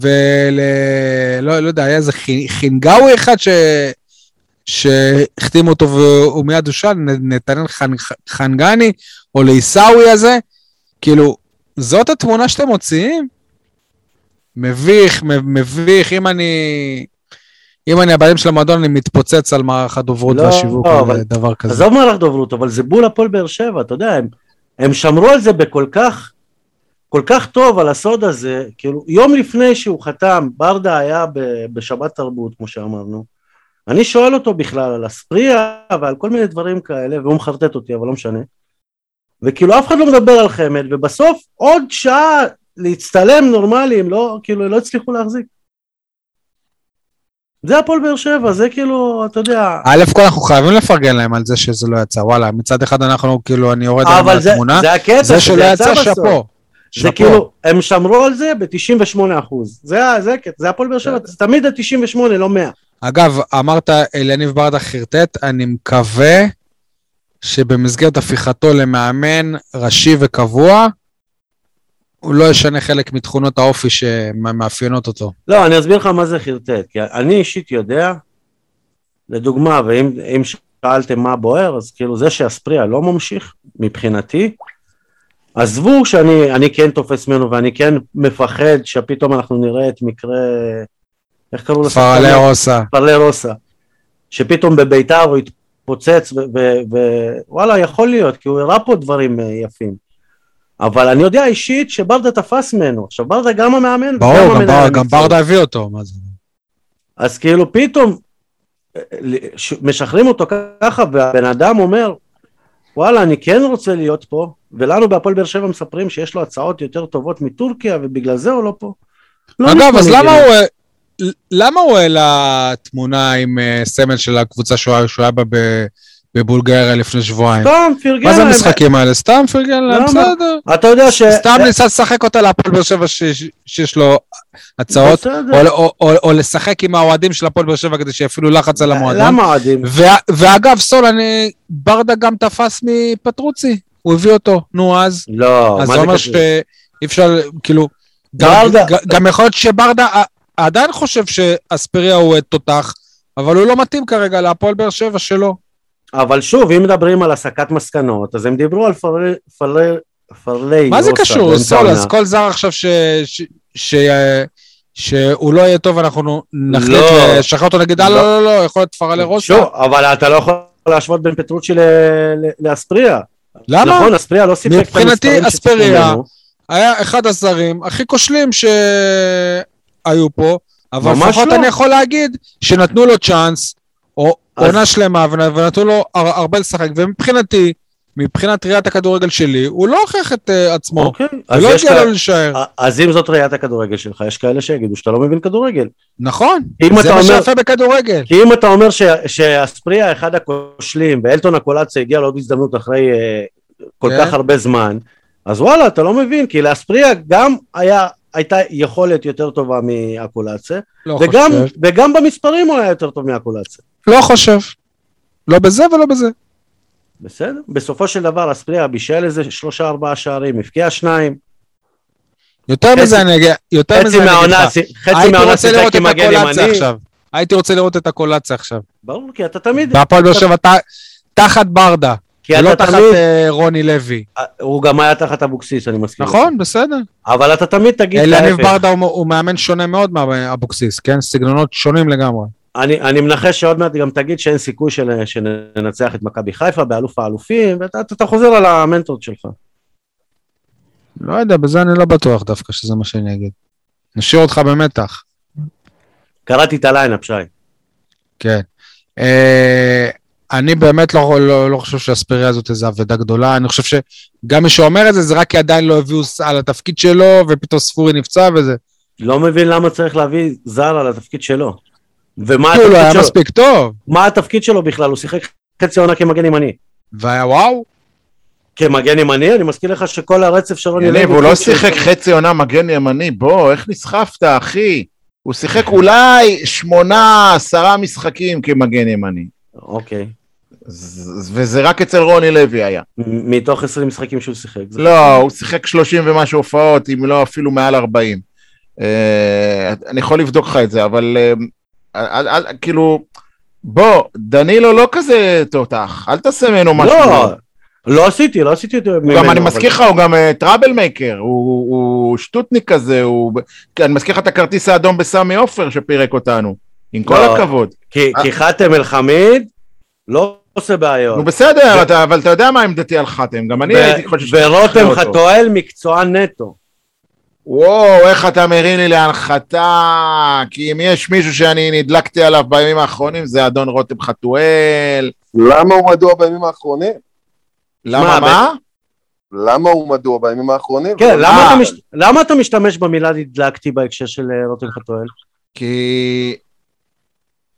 ול... לא, לא יודע, היה איזה חי- חינגאווי אחד ש... שהחתים אותו והוא מיד הושל, נתנאל חנ- חנגני, או לעיסאווי הזה, כאילו, זאת התמונה שאתם מוציאים? מביך, מביך, אם אני... אם אני הבעלים של המועדון, אני מתפוצץ על מערך הדוברות לא, והשיווק, לא, אבל- דבר כזה. עזוב מערך דוברות, אבל זה בול הפועל באר שבע, אתה יודע, הם, הם שמרו על זה בכל כך, כל כך טוב על הסוד הזה, כאילו, יום לפני שהוא חתם, ברדה היה בשבת תרבות, כמו שאמרנו, אני שואל אותו בכלל על אספריה ועל כל מיני דברים כאלה, והוא מחרטט אותי, אבל לא משנה. וכאילו אף אחד לא מדבר על חמד, ובסוף עוד שעה להצטלם נורמלי, הם לא, כאילו, לא הצליחו להחזיק. זה הפועל באר שבע, זה כאילו, אתה יודע, א' כל אנחנו חייבים לפרגן להם על זה שזה לא יצא, וואלה, מצד אחד אנחנו, כאילו, אני יורד עליהם אבל זה, זה הקטע, זה שלא יצא. שאפו. זה. כאילו, הם שמרו על זה ב-98 אחוז. זה הפועל באר שבע, זה תמיד ה-98, לא 100. אגב, אמרת אליניב ברדה חרטט, אני מקווה שבמסגרת הפיכתו למאמן ראשי וקבוע, הוא לא ישנה חלק מתכונות האופי שמאפיינות אותו. לא, אני אסביר לך מה זה חרטט, כי אני אישית יודע, לדוגמה, ואם אם שאלתם מה בוער, אז כאילו זה שאספריה לא ממשיך, מבחינתי, עזבו שאני אני כן תופס ממנו ואני כן מפחד שפתאום אנחנו נראה את מקרה, איך קראו לשחקן? פרלה רוסה. פרלה רוסה, שפתאום בביתר הוא התפוצץ, ווואלה, יכול להיות, כי הוא הראה פה דברים אה, יפים. אבל אני יודע אישית שברדה תפס ממנו. עכשיו, ברדה גם המאמן, ברור, וגם גם, המנהל בר, גם. ברדה הביא אותו, מה זה? אז כאילו פתאום אה, משחררים אותו ככה, והבן אדם אומר, וואלה, אני כן רוצה להיות פה, ולנו בהפועל באר שבע מספרים שיש לו הצעות יותר טובות מטורקיה, ובגלל זה הוא לא פה. לא אגב, אז למה. הוא... למה הוא העלה תמונה עם אה, סמל של הקבוצה שהוא היה- בה בבולגריה לפני שבועיים? סתם, פרגן מה זה. המשחקים האלה? סתם פרגן להם? בסדר. אתה יודע ש... סתם ניסה לשחק אותה להפועל באר שבע שיש לו הצעות. או- לשחק עם האוהדים של הפועל באר שבע כדי שיפעילו לחץ על המועדון. למה אוהדים? וה- ואגב, סול, אני... ברדה גם תפס מפטרוצי, הוא הביא אותו, נו אז. לא, אז מה זה זה אומר קשור? שאי אפשר, כאילו... גם- יכול להיות שברדה עדיין חושב שאספריה הוא אה, תותח, אבל הוא לא מתאים כרגע להפועל באר שבע שלו. אבל שוב, אם מדברים על הסקת מסקנות, אז הם דיברו על פרלי... פרלי... פרלי מה זה קשור, סול? אז כל זר עכשיו ש... ש... ש... שהוא לא יהיה טוב, אנחנו נחליט לא. לשחרר אותו, נגיד, אה, לא. לא, לא, לא, יכול להיות פרלה רוסה. שוב, אבל אתה לא יכול להשוות בין פטרוצ'י לאספריה. למה? נכון, אספריה לא סיפק את מבחינתי, המספרים שציפו אספריה-. היה אחד הזרים הכי כושלים שהיו פה, אבל לפחות לא. אני יכול להגיד שנתנו לו צ'אנס, או עונה שלמה, ונ- ונתנו לו הר- הרבה לשחק, ומבחינתי, מבחינת ראיית הכדורגל שלי, הוא לא הוכיח את אה, עצמו, אוקיי, אז ולא הגיע לו להישאר. אז אם זאת ראיית הכדורגל שלך, יש כאלה שיגידו שאתה לא מבין כדורגל. נכון, זה מה אומר- שיפה בכדורגל. כי אם אתה אומר ש- שאספריה אחד הכושלים, ואלטון הקולציה הגיע לעוד הזדמנות אחרי אה, כל כן. כך הרבה זמן, אז וואלה, אתה לא מבין, כי לאספריה גם היה, הייתה יכולת יותר טובה מהקולציה, לא וגם, חושב. וגם במספרים הוא היה יותר טוב מהקולציה. לא חושב. לא בזה ולא בזה. בסדר? בסופו של דבר אספריה בישל איזה שלושה ארבעה שערים, הבקיע שניים, יותר מזה אני אגיד, יותר מזה אני אגיד לך. חצי מהעונה רוצה שיחק עם מגן ימני. עכשיו. הייתי רוצה לראות את הקולציה עכשיו. ברור, כי אתה תמיד, בהפועל באר שבע תחת ברדה. כי אתה תחת תמיד, אה, רוני לוי. הוא גם היה תחת אבוקסיס, אני מסכים. נכון, בסדר. אבל אתה תמיד תגיד את ההפך. ברדה הוא- הוא מאמן שונה מאוד מאבוקסיס, כן? סגנונות שונים לגמרי. אני, אני מנחש שעוד מעט גם תגיד שאין סיכוי של, שננצח את מכבי חיפה באלוף האלופים, ואתה אתה, אתה חוזר על המנטור שלך. לא יודע, בזה אני לא בטוח דווקא שזה מה שאני אגיד. נשאיר אותך במתח. קראתי את ה lineup, שי. כן. אה, אני באמת לא, לא, לא חושב שהאספריה הזאת איזו אבדה גדולה, אני חושב שגם מי שאומר את זה, זה רק כי עדיין לא הביאו על התפקיד שלו, ופתאום ספורי נפצע וזה. לא מבין למה צריך להביא זר על התפקיד שלו. ומה כי הוא לא היה התפקיד שלו? מספיק טוב, מה התפקיד שלו בכלל? הוא שיחק חצי עונה כמגן ימני. והיה וואו. כמגן ימני, אני מזכיר לך שכל הרצף של רוני יניב, הוא לא שיחק חצי עונה מגן ימני, בוא, איך נסחפת, אחי? הוא שיחק אולי שמונה, עשרה משחקים כמגן ימני. אוקיי. וזה רק אצל רוני לוי היה. מתוך 20 משחקים שהוא שיחק. לא, הוא שיחק 30 ומשהו הופעות, אם לא אפילו מעל 40. אה, אני יכול לבדוק לך את זה, אבל אה, כאילו, בוא, דנילו לא כזה תותח, אל תעשה ממנו משהו. לא, לא עשיתי, לא עשיתי את זה ממנו. גם, אני מזכיר לך, הוא גם טראבל מייקר, הוא, שטוטניק כזה. אני מזכיר לך את הכרטיס האדום בסמי עופר שפירק אותנו, עם כל לא. הכבוד. כי כי חאתם אל חמיד לא עושה בעיות. נו בסדר, אתה, אבל אתה יודע מה עמדתי על חתם, גם אני הייתי חושב שצריך ורותם. חתואל מקצוען נטו. וואו, איך אתה מרים לי להנחתה, כי אם יש מישהו שאני נדלקתי עליו בימים האחרונים זה אדון רותם חתואל. למה הוא מדוע בימים האחרונים? למה מה, מה? למה הוא מדוע בימים האחרונים? כן, למה. אתה מש- למה אתה משתמש במילה נדלקתי בהקשר של אה, רותם חתואל? כי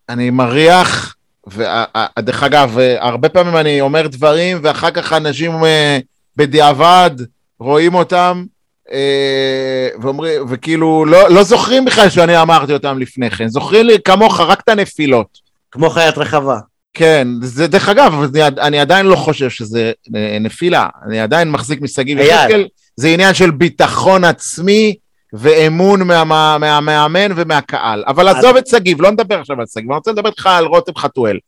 אני מריח, ודרך אגב, הרבה פעמים אני אומר דברים ואחר כך אנשים אה, בדיעבד רואים אותם אה, ואומרים, וכאילו לא, לא זוכרים בכלל שאני אמרתי אותם לפני כן, זוכרים לי כמוך רק את הנפילות. כמו חיית רחבה. כן, זה דרך אגב, אני, אני עדיין לא חושב שזה אה, נפילה, אני עדיין מחזיק אייל. יחזקאל, זה עניין של ביטחון עצמי ואמון מה, מהמאמן ומהקהל. אבל עזוב את שגיב, לא נדבר עכשיו על שגיב, אני רוצה לדבר איתך על רותם חתואל.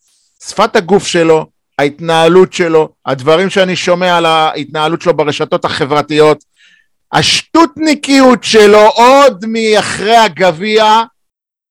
שפת הגוף שלו, ההתנהלות שלו, הדברים שאני שומע על ההתנהלות שלו ברשתות החברתיות, השטותניקיות שלו עוד מאחרי הגביע,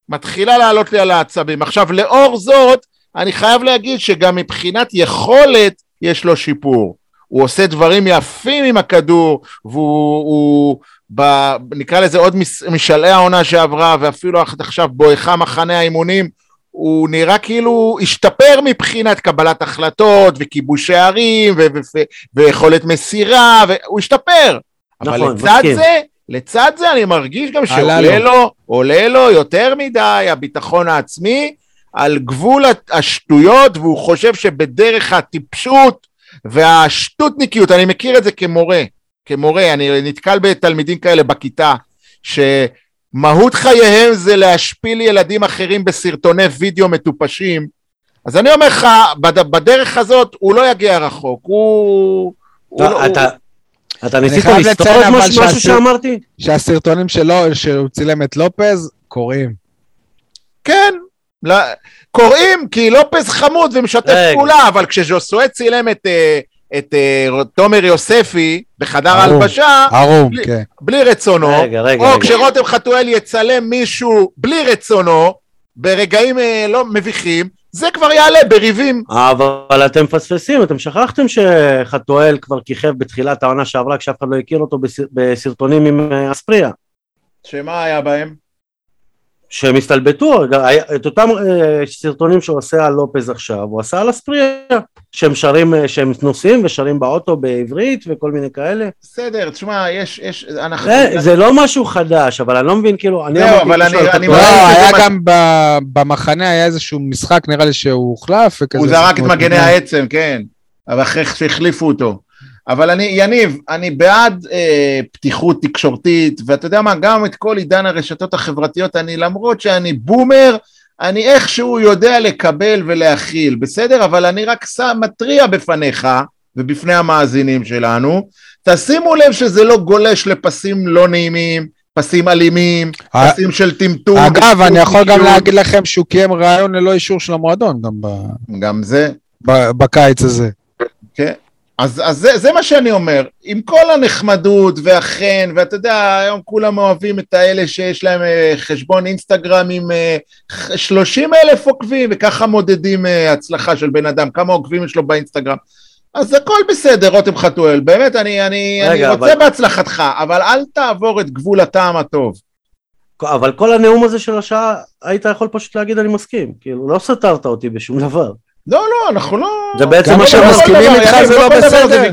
מתחילה לעלות לי על העצבים. עכשיו, לאור זאת, אני חייב להגיד שגם מבחינת יכולת יש לו שיפור. הוא עושה דברים יפים עם הכדור, והוא, הוא, ב, נקרא לזה עוד מש- משלהי העונה שעברה, ואפילו עכשיו בואכה מחנה האימונים, הוא נראה כאילו הוא השתפר מבחינת קבלת החלטות וכיבוש שערים ו- ו- ו- ויכולת מסירה, והוא השתפר. אבל נכון, לצד מסכים. זה, לצד זה אני מרגיש גם שעולה לו. לו, עולה לו יותר מדי הביטחון העצמי על גבול השטויות, והוא חושב שבדרך הטיפשות והשטותניקיות, אני מכיר את זה כמורה, כמורה, אני נתקל בתלמידים כאלה בכיתה, שמהות חייהם זה להשפיל ילדים אחרים בסרטוני וידאו מטופשים, אז אני אומר לך, בד- בדרך הזאת הוא לא יגיע רחוק, הוא... הוא אתה- לא- אתה- אתה ניסית לסתור את משהו משהו שהסרט- שאמרתי? שהסרטונים שלו, שהוא צילם את לופז, קוראים. כן, לא, קוראים כי לופז חמוד ומשתף רגע. פעולה, אבל כשז'וסואט צילם את, אה, את אה, תומר יוספי בחדר. ההלבשה, ערום, בלי- כן. בלי רצונו, רגע, רגע, או רגע. כשרותם חתואל יצלם מישהו בלי רצונו, ברגעים אה, לא מביכים, זה כבר יעלה בריבים. אבל אתם מפספסים, אתם שכחתם שחתואל כבר כיכב בתחילת העונה שעברה כשאף אחד לא הכיר אותו בסר- בסרטונים עם אה, אספריה. שמה היה בהם? שהם הסתלבטו, את אותם אה, סרטונים שהוא עושה על לופז עכשיו, הוא עשה על אספריה, שהם שרים, אה, שהם נוסעים ושרים באוטו בעברית וכל מיני כאלה. בסדר, תשמע, יש, יש, אנחנו... זה, זה לא משהו חדש, אבל אני לא מבין, כאילו, אני אמרתי אבל אני- על אני לא, היה מה- גם ב- במחנה, היה איזשהו משחק, נראה לי שהוא הוחלף. וכזה הוא זרק את מגני. העצם, כן. אבל אחרי שהחליפו אותו. אבל אני, יניב, אני בעד אה, פתיחות תקשורתית, ואתה יודע מה, גם את כל עידן הרשתות החברתיות, אני למרות שאני בומר, אני איכשהו יודע לקבל ולהכיל, בסדר? אבל אני רק שם, מתריע בפניך ובפני המאזינים שלנו, תשימו לב שזה לא גולש לפסים לא נעימים, פסים אלימים, אה, פסים של טמטום. אגב, אני יכול גם. להגיד לכם שהוא קיים ראיון ללא אישור של המועדון, גם ב- גם זה. בקיץ הזה. כן. אז, אז זה, זה מה שאני אומר, עם כל הנחמדות והחן, ואתה יודע, היום כולם אוהבים את האלה שיש להם אה, חשבון אינסטגרם עם אה, 30 אלף עוקבים, וככה מודדים אה, הצלחה של בן אדם, כמה עוקבים יש לו באינסטגרם. אז הכל בסדר, רותם חתואל, באמת, אני, אני, רגע, אני רוצה אבל- בהצלחתך, אבל אל תעבור את גבול הטעם הטוב. אבל כל הנאום הזה של השעה, היית יכול פשוט להגיד אני מסכים. כאילו, לא סתרת אותי בשום דבר. לא, לא, אנחנו לא... זה בעצם מה כשהם לא איתך זה לא דבר בסדר.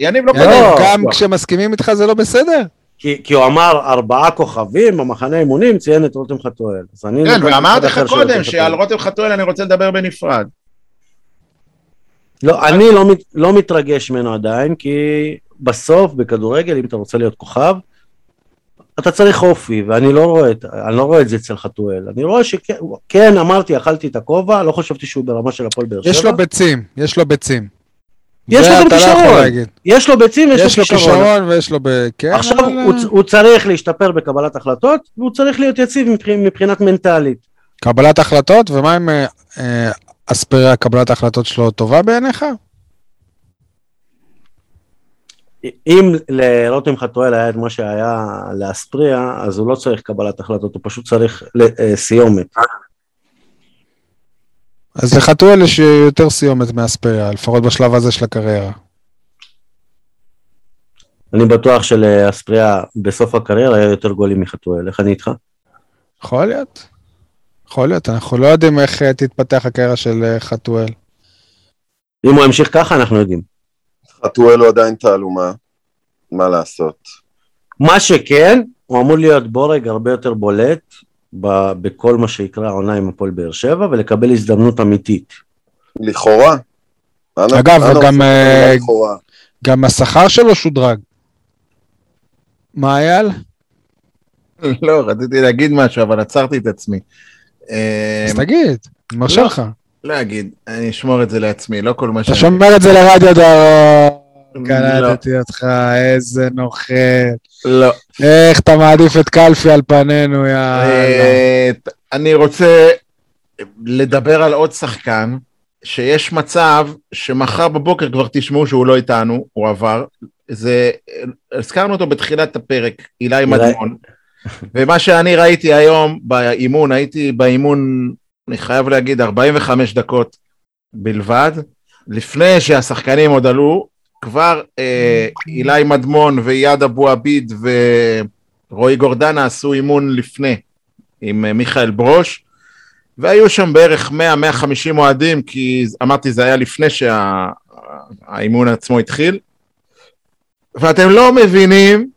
יניב, לא דבר זה גם. כשמסכימים איתך זה לא בסדר. כי, כי הוא אמר ארבעה כוכבים במחנה אימונים, ציין את רותם חתואל. אז אני כן, ואמרתי לך קודם שעל. רותם חתואל אני רוצה לדבר בנפרד. לא, אני לא, מת- לא מתרגש ממנו עדיין, כי בסוף בכדורגל, אם אתה רוצה להיות כוכב, אתה צריך אופי, ואני לא רואה, אני לא רואה את זה אצל חתואל. אני רואה שכן, כן, אמרתי, אכלתי את הכובע, לא חשבתי שהוא ברמה של הפועל באר שבע. יש לו ביצים, יש לו ביצים. יש לו גם לא כישרון. יש לו ביצים ויש יש לו כישרון. כישרון ויש לו ב... כן, עכשיו אבל, הוא, הוא צריך להשתפר בקבלת החלטות, והוא צריך להיות יציב מבח- מבחינת מנטלית. קבלת החלטות, ומה עם אה, אה, אספריה, קבלת ההחלטות שלו טובה בעיניך? אם לרותם חתואל היה את מה שהיה לאספריה, אז הוא לא צריך קבלת החלטות, הוא פשוט צריך אה, סיומת. אז לחתואל יש יותר סיומת מאספריה, לפחות בשלב הזה של הקריירה. אני בטוח שלאספריה בסוף הקריירה היה יותר גולים מחתואל, איך אני איתך? יכול להיות. יכול להיות, אנחנו לא יודעים איך אה, תתפתח הקריירה של אה, חתואל. אם הוא ימשיך ככה אנחנו יודעים. חתואל הוא עדיין תעלומה, מה לעשות? מה שכן, הוא אמור להיות בורג הרבה יותר בולט ב- בכל מה שיקרה העונה עם הפועל באר שבע ולקבל הזדמנות אמיתית. לכאורה. אגב, אנא גם, אה, לכאורה. גם השכר שלו שודרג. מה אייל? לא, רציתי להגיד משהו, אבל עצרתי את עצמי. אז תגיד, אני מרשה לא. לך. לא אגיד, אני אשמור את זה לעצמי, לא כל מה אתה שאני... שומר את זה לרדיו דרום. לא. קלטתי אותך, איזה נוכל. לא. איך אתה מעדיף את קלפי על פנינו, יאללה. אה, אני רוצה לדבר על עוד שחקן, שיש מצב שמחר בבוקר כבר תשמעו שהוא לא איתנו, הוא עבר. זה, הזכרנו אותו בתחילת הפרק, אילי מדמון. ומה שאני ראיתי היום באימון, הייתי באימון, אני חייב להגיד, 45 דקות בלבד. לפני שהשחקנים עוד עלו, כבר אה, אילי מדמון ואייד אבו עביד ורועי גורדנה עשו אימון לפני עם אה, מיכאל ברוש, והיו שם בערך 100-150 אוהדים, כי אמרתי זה היה לפני שהאימון עצמו התחיל, ואתם לא מבינים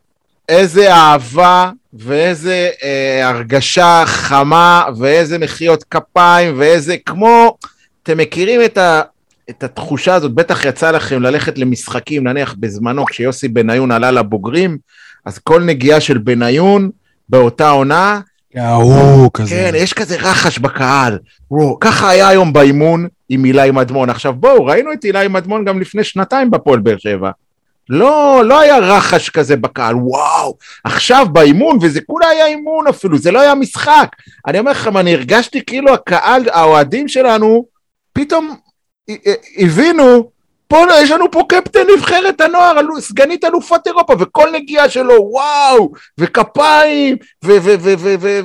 איזה אהבה ואיזה אה, הרגשה חמה ואיזה מחיאות כפיים ואיזה כמו, אתם מכירים את, ה, את התחושה הזאת, בטח יצא לכם ללכת למשחקים, נניח בזמנו כשיוסי בניון עלה לבוגרים, אז כל נגיעה של בניון באותה עונה, ההוא כזה. כן, יש כזה רחש בקהל. וואו, ככה היה היום באימון עם אילי מדמון. עכשיו בואו, ראינו את אילי מדמון גם לפני שנתיים בפועל באר שבע. לא, לא היה רחש כזה בקהל, וואו, עכשיו באימון, וזה כולה היה אימון אפילו, זה לא היה משחק. אני אומר לכם, אני הרגשתי כאילו הקהל, האוהדים שלנו, פתאום ה- ה- הבינו, פה יש לנו פה קפטן נבחרת הנוער, סגנית אלופת אירופה, וכל נגיעה שלו, וואו, וכפיים,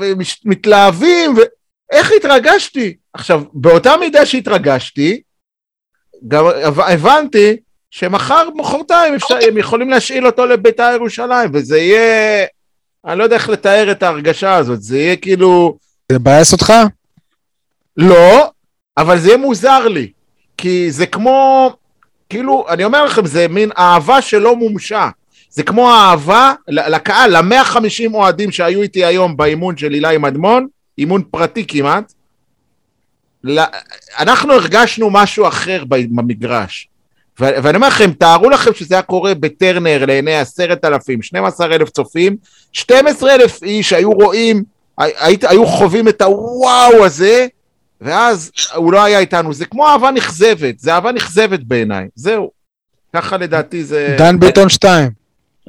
ומתלהבים, ואיך התרגשתי? עכשיו, באותה מידה שהתרגשתי, גם הב- הבנתי שמחר, מחרתיים, אפשר- הם יכולים להשאיל אותו לביתר ירושלים, וזה יהיה, אני לא יודע איך לתאר את ההרגשה הזאת, זה יהיה כאילו, זה מבאס אותך? לא, אבל זה יהיה מוזר לי, כי זה כמו, כאילו, אני אומר לכם, זה מין אהבה שלא מומשה. זה כמו האהבה ל- לקהל, ל-150 אוהדים שהיו איתי היום באימון של אילי מדמון, אימון פרטי כמעט. אנחנו הרגשנו משהו אחר במגרש. ואני אומר לכם, תארו לכם שזה היה קורה בטרנר לעיני עשרת אלפים, 12 אלף צופים, 12 אלף איש היו רואים, הי- היו חווים את הוואו הזה, ואז הוא לא היה איתנו. זה כמו אהבה נכזבת, זה אהבה נכזבת בעיניי, זהו. ככה לדעתי זה... דן ביטון 2.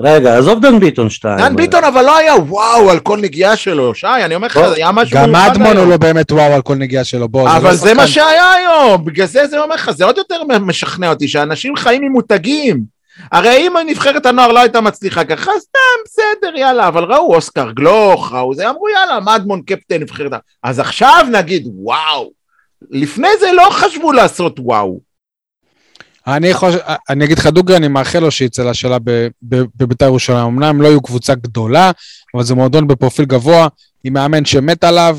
רגע, עזוב דן ביטון שתיים. דן ביטון אבל לא היה וואו על כל נגיעה שלו, שי, אני אומר לך, זה היה משהו גם אדמון הוא. לא באמת וואו על כל נגיעה שלו, בוא. אבל לא זה מה שהיה היום, בגלל זה זה אומר לך, זה עוד יותר משכנע אותי, שאנשים חיים עם מותגים. הרי אם נבחרת הנוער לא הייתה מצליחה ככה, סתם, בסדר, יאללה, אבל ראו אוסקר גלוך, ראו זה, אמרו יאללה, מדמון קפטן נבחרת. ה-" אז עכשיו נגיד, וואו. לפני זה לא חשבו לעשות וואו. אני חושב, אני אגיד לך דוגרי, אני מאחל לו שיצא לשאלה בבית"ר ירושלים. אמנם לא יהיו קבוצה גדולה, אבל זה מועדון בפרופיל גבוה, עם מאמן שמת עליו,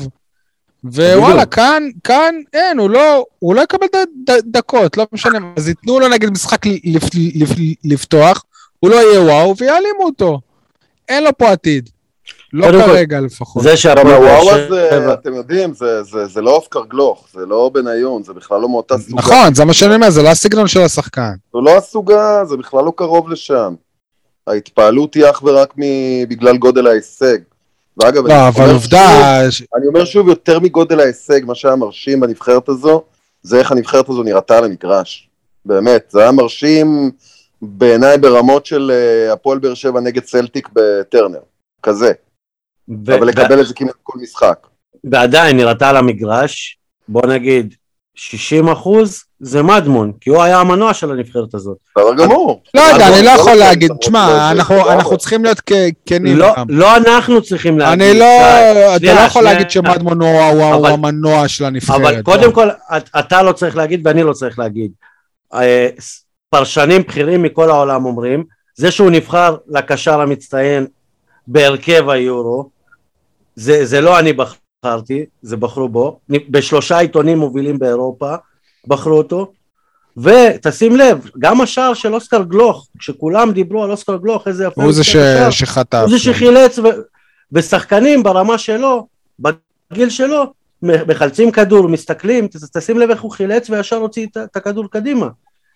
ווואלה. כאן, כאן אין, הוא לא, הוא לא יקבל ד- ד- דקות, לא משנה, אז ייתנו לו נגיד משחק לפ, לפ, לפתוח, הוא לא יהיה וואו, ויעלימו אותו. אין לו פה עתיד. לא כרגע לפחות. זה הוואו באר הזה, שבע- אתם יודעים, זה- לא אוסקר גלוך, זה לא בניון, זה בכלל לא מאותה סוגה. נכון, זה מה שאני אומר, זה לא הסגנון של השחקן. זה לא הסוגה, זה בכלל לא קרוב לשם. ההתפעלות היא אך ורק בגלל גודל ההישג. ואגב, לא, אבל עובדה, אני אומר שוב, יותר מגודל ההישג, מה שהיה מרשים בנבחרת הזו, זה איך הנבחרת הזו נראתה על המגרש. באמת, זה היה מרשים בעיניי ברמות של אה, הפועל באר שבע נגד סלטיק בטרנר. כזה. ו- אבל לקבל את זה כמעט כל משחק. ועדיין נראתה על המגרש, בוא נגיד 60 אחוז, זה מדמון, כי הוא היה המנוע של הנבחרת הזאת. בסדר גמור. לא יודע, אני לא לא יכול להגיד, תשמע, שזה- אנחנו. צריכים להיות כנים לא. לא אנחנו צריכים להגיד. אני לא. אתה לא יכול. להגיד שמדמון הוא המנוע של הנבחרת. אבל לא. קודם כל, את- אתה לא צריך להגיד ואני לא צריך להגיד. אה, פרשנים בכירים מכל העולם אומרים, זה שהוא נבחר לקשר המצטיין בהרכב היורו, זה, זה לא אני בחרתי, זה בחרו בו, בשלושה עיתונים מובילים באירופה בחרו אותו, ותשים לב, גם השער של אוסקר גלוך, כשכולם דיברו על אוסקר גלוך, איזה יפה, הוא זה ש- שחטף. הוא זה שחילץ, ו... ושחקנים ברמה שלו, בגיל שלו, מחלצים כדור, מסתכלים, תשים לב איך הוא חילץ וישר הוציא את הכדור קדימה.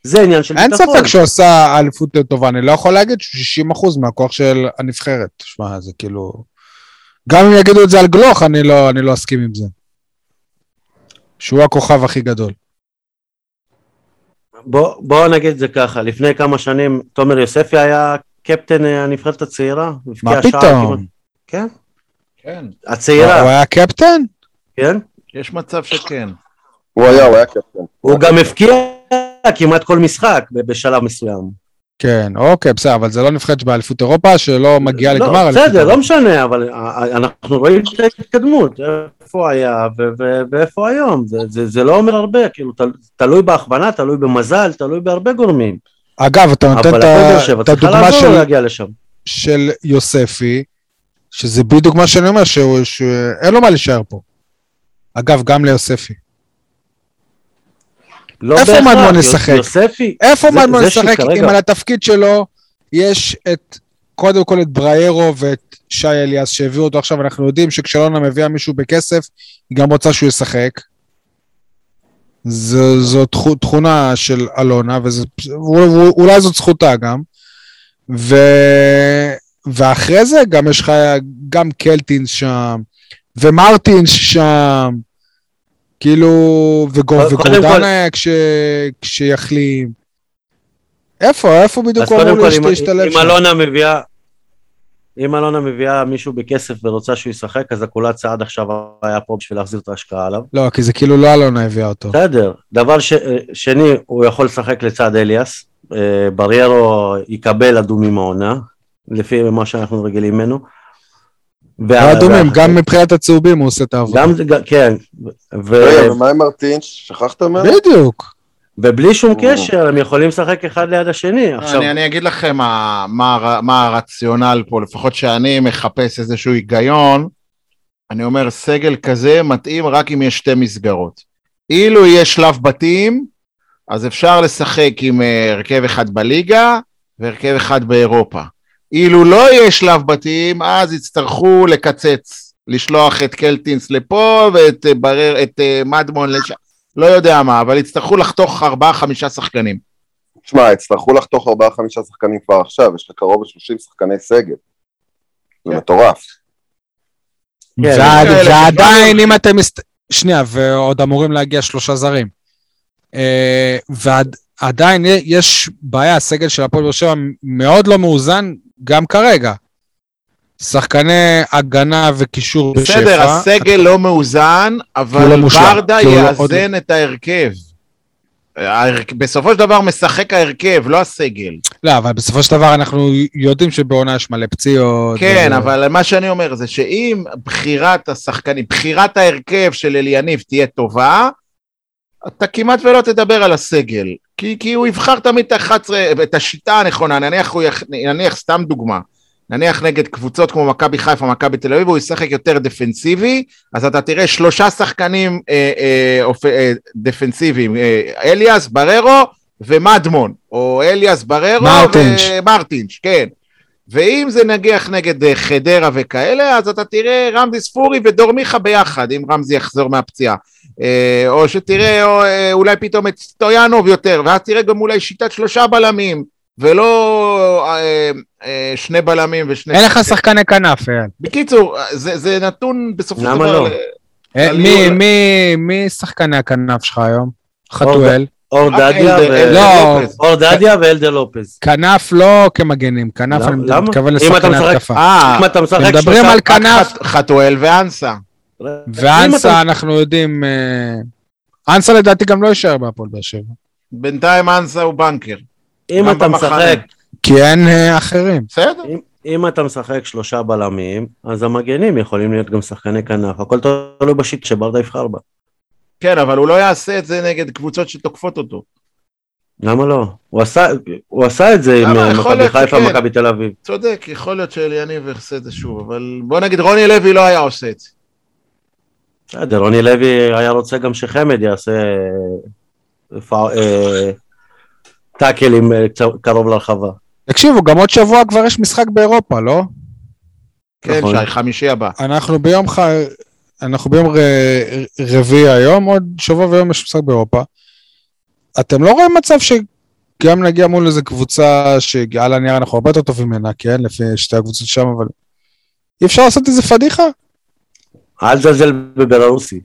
זה עניין של אין ביטחון. ספק שהוא עשה אליפות טובה, אני לא יכול להגיד שהוא 60% מהכוח של הנבחרת. שמע, זה כאילו... גם אם יגידו את זה על גלוך, אני לא אני לא אסכים עם זה. שהוא הכוכב הכי גדול. בוא, בוא נגיד את זה ככה, לפני כמה שנים תומר יוספי היה קפטן אה, הנבחרת הצעירה. מה פתאום? כמעט- כן, כן, הצעירה, הוא היה קפטן? כן. יש מצב שכן. הוא היה, הוא היה קפטן. הוא גם הבקיע כמעט כל משחק בשלב מסוים. כן, אוקיי, בסדר, אבל זה לא נבחרת באליפות אירופה שלא מגיעה לא, לגמר. אליפות בסדר. לא משנה, אבל אנחנו רואים את ההתקדמות, איפה היה ואיפה היום, זה, זה, זה לא אומר הרבה, כאילו, תל, תלוי בהכוונה, תלוי במזל, תלוי בהרבה גורמים. אגב, אתה נותן את הדוגמה של-. של יוספי, שזה בדיוק מה שאני אומר, שאין לו מה להישאר פה. אגב, גם ליוספי. לא איפה מדמון ישחק? יוספי, איפה מדמון ישחק אם על התפקיד שלו יש את, קודם כל את בריירו ואת שי אליאס שהביאו אותו עכשיו, אנחנו יודעים שכשאלונה מביאה מישהו בכסף, היא גם רוצה שהוא ישחק. זו, זו תכו- תכונה של אלונה, ואולי זאת זכותה גם. ו... ואחרי זה גם יש לך גם קלטינס שם, ומרטינס שם, כאילו, וגורדנה כש, כשיחלים. איפה, איפה בדיוק הוא אמור להשתלב אם? אלונה מביאה... אם אלונה מביאה מישהו בכסף ורוצה שהוא ישחק, אז הקולת צעד עכשיו היה פה בשביל להחזיר את ההשקעה עליו. לא, כי זה כאילו לא אלונה הביאה אותו. בסדר. דבר ש... שני, הוא יכול לשחק לצד אליאס. אה, בריירו יקבל אדומים העונה, לפי מה שאנחנו רגילים ממנו. האדומים, גם מבחינת הצהובים הוא עושה את העבודה. גם, כן. ו... רגע, ומה עם מרטינש? שכחת ממנו? בדיוק. ובלי שום. קשר, הם יכולים לשחק אחד ליד השני. עכשיו, אני, אני אגיד לכם מה, מה, הר- מה הרציונל פה, לפחות שאני מחפש איזשהו היגיון, אני אומר, סגל כזה מתאים רק אם יש שתי מסגרות. אילו יהיה שלב בתים, אז אפשר לשחק עם אה, הרכב אחד בליגה והרכב אחד באירופה. אילו לא יהיה שלב בתים, אז יצטרכו לקצץ, לשלוח את קלטינס לפה ואת אה, ברר, את אה, מדמון לשם, לא יודע מה, אבל יצטרכו לחתוך ארבעה-חמישה שחקנים. תשמע, יצטרכו לחתוך ארבעה חמישה שחקנים כבר עכשיו, יש לך קרוב ל-30 שחקני סגל. זה כן. מטורף. כן, ועדיין, שכבר- אם אתם... שנייה, ועוד אמורים להגיע שלושה זרים. אה, ועדיין יש בעיה, הסגל של הפועל באר שבע מאוד לא מאוזן, גם כרגע. שחקני הגנה וקישור בשפע. בסדר, הסגל לא מאוזן, לא אבל מושלם, ברדה לא- עוד- יאזן את ההרכב. ההרכ- בסופו של דבר משחק ההרכב, לא הסגל. לא, אבל בסופו של דבר אנחנו יודעים שבעונה יש מלא פציעות. כן, ו- אבל מה שאני אומר זה שאם בחירת השחקנים, בחירת ההרכב של אליניב תהיה טובה, אתה כמעט ולא תדבר על הסגל. כי, כי הוא יבחר תמיד את ה-11, את השיטה הנכונה, נניח, הוא יח, נניח סתם דוגמה, נניח נגד קבוצות כמו מכבי חיפה, מכבי תל אביב, הוא ישחק יותר דפנסיבי, אז אתה תראה שלושה שחקנים אה, אה, אופ, אה, דפנסיביים, אה, אליאס, בררו ומדמון, או אליאס, בררו מרטינש. ומרטינש, כן. ואם זה נגיח נגד אה, חדרה וכאלה, אז אתה תראה רמזי ספורי ודור מיכה ביחד, אם רמזי יחזור מהפציעה. אה, או שתראה או, אה, אולי פתאום את סטויאנוב יותר, ואז תראה גם אולי שיטת שלושה בלמים, ולא אה, אה, שני בלמים ושני... אין לך שחקני כנף, אייל. בקיצור, זה, זה נתון בסופו של למה דבר... לא? אה, על מי-. מי- מי שחקני הכנף שלך היום? חתואל. אור רק דדיה ו- לא. אור דדיה ואלדר לופז. כנף לא כמגנים, כנף למה? אני למה? מתכוון לשחקני התקפה. אה, אם אתה משחק מדברים שלושה- על רק כנף. חת- חתואל ואנסה. ואנסה אתה- אנחנו יודעים... אה, אנסה לדעתי גם לא יישאר בהפועל באר שבע. בינתיים אנסה הוא בנקר. אם אתה. משחק כי אין אה, אחרים. בסדר. אם, אם אתה משחק שלושה בלמים, אז המגנים יכולים להיות גם שחקני כנף, הכל תלוי בשיט שברדה יבחר בה. כן, אבל הוא לא יעשה את זה נגד קבוצות שתוקפות אותו. למה לא? הוא עשה, הוא עשה את זה עם? אה, יכול מכבי להיות חיפה, שכן. מכבי תל אביב. צודק, יכול להיות שאליניב יעשה את זה שוב, אבל בוא נגיד רוני לוי לא היה עושה את זה. בסדר, רוני לוי היה רוצה גם שחמד יעשה אה, אה, טאקלים אה, קרוב לרחבה. תקשיבו, גם עוד שבוע כבר יש משחק באירופה, לא? כן, נכון. שי, חמישי הבא. אנחנו ביום ח... אנחנו ביום ר... רביעי היום, עוד שבוע ויום יש משחק באירופה. אתם לא רואים מצב שגם נגיע מול איזה קבוצה שעל הנייר אנחנו הרבה יותר טובים ממנה, כן? לפי שתי הקבוצות שם, אבל אי אפשר לעשות איזה פדיחה? אל תזלזל בבלארוסי.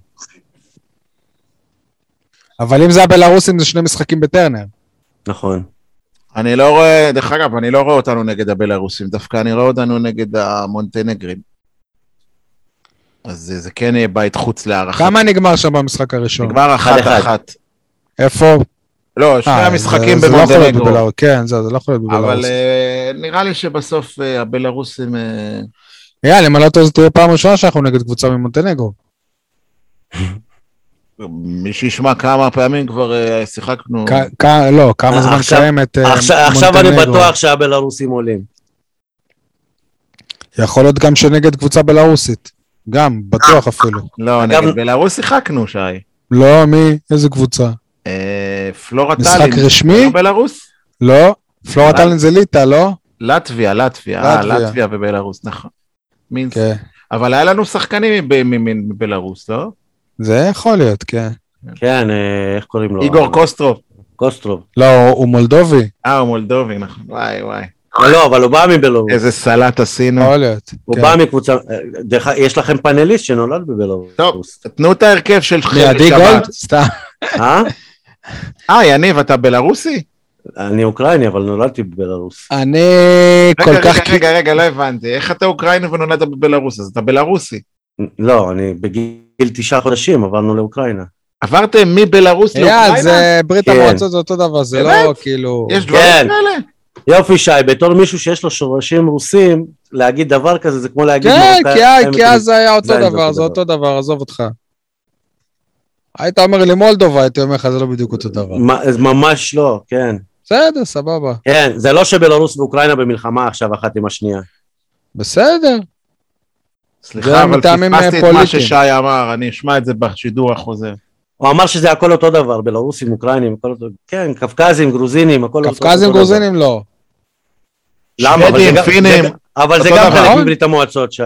אבל אם זה הבלארוסים זה שני משחקים בטרנר. נכון. אני לא רואה, דרך אגב, אני לא רואה אותנו נגד הבלארוסים, דווקא אני רואה אותנו נגד המונטנגרים. אז זה, זה כן יהיה בית חוץ להערכה. כמה נגמר שם במשחק הראשון? נגמר אחת אחד. אחת. איפה? לא, שני אה, המשחקים זה- זה לא יכול להיות במונטנגרו. בבלארוס. כן, זה זה לא יכול להיות אבל בבלארוס. אה, נראה לי שבסוף אה, הבלארוסים... יאללה, אם אני לא טועה, זו תהיה פעם ראשונה שאנחנו נגד קבוצה ממונטנגרו. מי שישמע כמה פעמים כבר אה, שיחקנו. לא, כמה זמן עכשיו- קיימת אה, עכשיו אני. בטוח שהבלארוסים עולים. יכול להיות גם שנגד קבוצה בלארוסית. גם, בטוח אפילו. לא, נגד בלארוס שיחקנו, שי. לא, מי? איזה קבוצה? אה, פלורה משחק טאלין. רשמי? לא בלארוס? לא? פלורה. טאלין זה ליטא, לא? לטביה, לטביה, אה, לטביה. לטביה ובלארוס, נכון. מינסק. כן. אבל היה לנו שחקנים מבלארוס, לא? זה יכול להיות, כן. כן, אה, איך קוראים לו? איגור קוסטרוב. קוסטרוב. לא, הוא מולדובי, אה, הוא מולדובי, נכון. וואי, וואי. לא, אבל הוא בא מבלארוס. איזה סלט עשינו. יכול להיות. הוא כן. בא מקבוצה, אה, דרך אגב, יש לכם פאנליסט שנולד בבלארוס. טוב, תנו את ההרכב של עדי שבת. גולד? סתם. אה? אה, יניב, אתה בלארוסי? אני אוקראיני, אבל נולדתי בבלארוס. אני רגע, כל רגע, כך... רגע, רגע, לא הבנתי. איך אתה אוקראיני ונולדת בבלארוס? אז אתה בלארוסי. לא, אני בגיל תשעה חודשים עברנו לאוקראינה. עברתם מבלארוס אייל, לאוקראינה? זה ברית כן. המועצות זה אותו דבר, זה לא? כאילו... יש דברים כן. כאלה? יופי שי, בתור מישהו שיש לו שורשים רוסים, להגיד דבר כזה זה כמו להגיד כן, כי אז- זה היה אותו דבר, זה אותו דבר, עזוב אותך. היית אומר לי מולדובה, הייתי אומר לך, זה לא בדיוק אותו דבר. ממש לא, כן. בסדר, סבבה. כן, זה לא שבלרוס ואוקראינה במלחמה עכשיו אחת עם השנייה. בסדר. סליחה, אבל מטעמים, פספסתי את אה, מה. ששי אמר, אני אשמע את זה בשידור החוזר. הוא אמר שזה הכל אותו דבר, בלרוסים, אוקראינים, הכל אותו... כן, קווקזים, גרוזינים, הכל אותו קפקזים אותו גרוזינים לא. דבר. למה? שוודים, פינים, אבל זה גם דבר. חלק מברית המועצות, שי.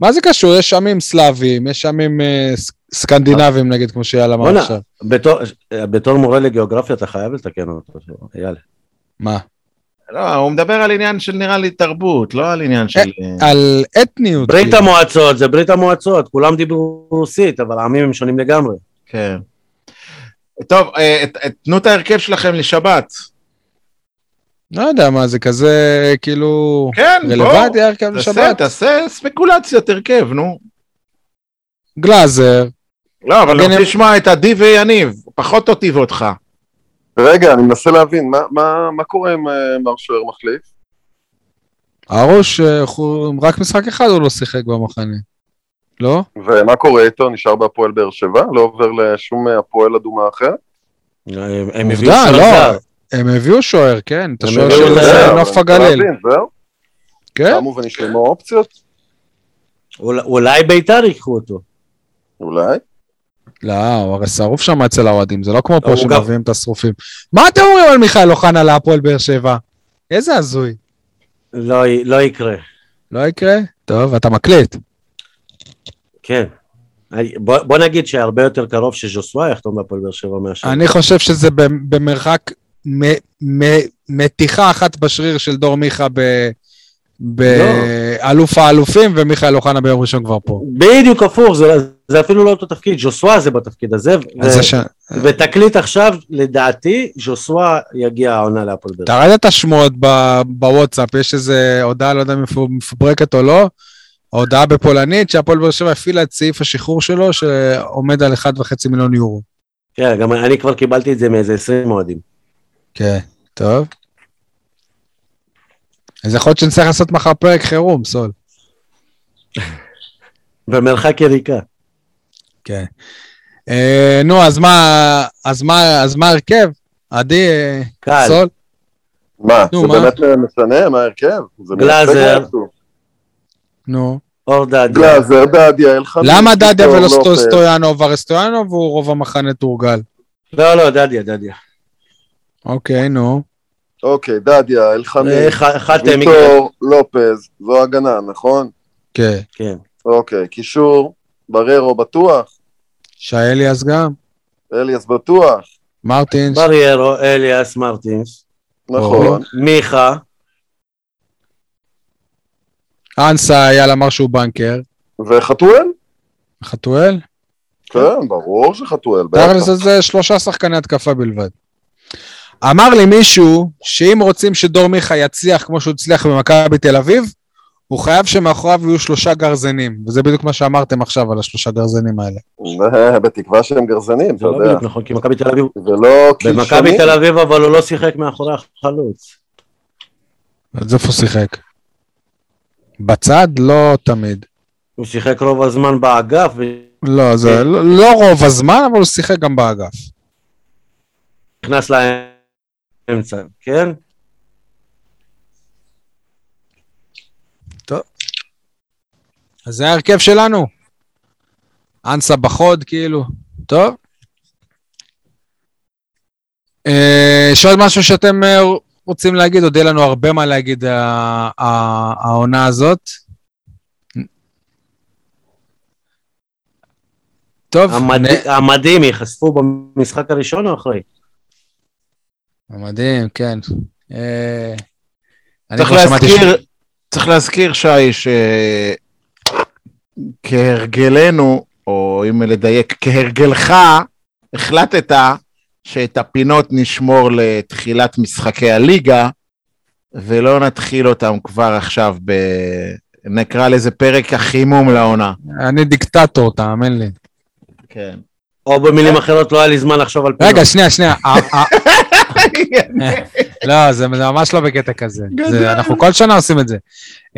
מה זה קשור? יש עמים סלאבים, יש עמים אה, סקנדינבים נגיד, כמו שאייל אמר. עכשיו. בתור- בתור מורה לגיאוגרפיה אתה חייב לתקן אותו, אייל. מה? לא, הוא מדבר על עניין של נראה לי תרבות, לא על עניין של... על אתניות. ברית כאילו. המועצות זה ברית המועצות, כולם דיברו רוסית, אבל העמים הם שונים לגמרי. כן. טוב, אה, תנו את ההרכב שלכם לשבת. לא יודע מה, זה כזה, כאילו, כן, בוא, רלוונטי הרכב לשבת. תעשה ספקולציית הרכב, נו. גלאזר, לא, אבל אני רוצה לשמוע את עדי ויניב, פחות אותי ואותך. רגע, אני מנסה להבין, מה, מה, מה קורה עם אה, מר שוער מחליף? ארוש, אה, רק משחק אחד הוא לא שיחק במחנה. לא? ומה קורה איתו? נשאר בהפועל באר שבע? לא עובר לשום אה, הפועל אדומה אחר? הם הם הביאו עובדה, שוער לא. הם הביאו שוער, כן, את השוער של נוף הגליל. כן, קמו ונשלמו אופציות? אולי ביתר ייקחו אותו. אולי. לא, הוא הרי שרוף שם אצל האוהדים, זה לא כמו פה שמביאים את השרופים. מה אתם אומרים על מיכאל אוחנה להפועל באר שבע? איזה הזוי. לא לא יקרה. לא יקרה? טוב, אתה מקליט. כן. בוא בוא נגיד שהרבה יותר קרוב שז'וסווה יחתום בהפועל באר שבע מאשר. אני חושב שזה במ- במרחק מתיחה אחת בשריר של דור מיכה ב- באלוף האלופים, ומיכאל אוחנה ביום ראשון כבר פה. בדיוק הפוך, זה- זה אפילו לא אותו תפקיד, ז'וסווה זה בתפקיד הזה, ו- ש- ותקליט עכשיו, לדעתי, ז'וסווה יגיע העונה להפועל באר שבע. ראית את השמועות ב- בוואטסאפ, יש איזה הודעה, לא יודע אם היא מפוברקת או לא, הודעה בפולנית שהפועל באר שבע הפעילה את סעיף השחרור שלו, שעומד על 1.5 מיליון יורו. כן, גם אני כבר קיבלתי את זה מאיזה 20 אוהדים. כן, טוב. אז יכול להיות שנצטרך לעשות מחר פרק חירום, סול. במרחק יריקה. כן. אה, נו, אז מה, אז מה, אז מה ההרכב? עדי, אה, קל. סול? מה, נו, זה מה? באמת משנה? מה ההרכב? זה גלאזר. נו. אור דדיה. גלאזר, דדיה, אלחמיד. למה דדיה ולא לופס. סטויאנוב? הרי סטויאנוב הוא רוב המחנה תורגל. לא, לא, דדיה, דדיה. אוקיי, נו. אוקיי, דדיה, אלחמיד, אה, ויטור, לופז, זו הגנה, נכון? כן. כן. אוקיי, קישור, בררו בטוח, שי אליאס גם. אליאס בטוח, מרטינס. בריירו, אליאס, מרטינס, נכון. מיכה, אנסה, אייל אמר שהוא בנקר. וחתואל? חתואל? כן, ברור שחתואל. תכלס זה שלושה שחקני התקפה בלבד. אמר לי מישהו שאם רוצים שדור מיכה יצליח כמו שהוא הצליח במכבי תל אביב, הוא חייב שמאחוריו יהיו שלושה גרזנים, וזה בדיוק מה שאמרתם עכשיו על השלושה גרזנים האלה. זה בתקווה שהם גרזנים, אתה זה לא יודע. בדיוק נכון, כי מכבי תל אביב, ולא במכבי קלשונים. תל אביב אבל הוא לא שיחק מאחורי החלוץ. אז איפה הוא שיחק? בצד? לא תמיד. הוא שיחק רוב הזמן באגף, לא, זה לא, לא רוב הזמן, אבל הוא שיחק גם באגף. ונכנס לאמצע, כן? אז זה ההרכב שלנו. אנסה בחוד, כאילו. טוב. אה, יש עוד משהו שאתם אה, רוצים להגיד? עוד יהיה לנו הרבה מה להגיד אה, העונה הזאת. טוב, המד- נ- המדים ייחשפו במשחק הראשון או אחרי? מדהים, כן. צריך להזכיר, צריך להזכיר, שי, שכהרגלנו, או אם לדייק, כהרגלך, החלטת שאת הפינות נשמור לתחילת משחקי הליגה, ולא נתחיל אותם כבר עכשיו ב... נקרא לזה פרק החימום לעונה. אני דיקטטור, תאמין לי. כן. או במילים אחרות, לא היה לי זמן לחשוב על פינות. רגע, שנייה, שנייה. לא, זה זה ממש לא בקטע כזה. זה- אנחנו כל שנה עושים את זה.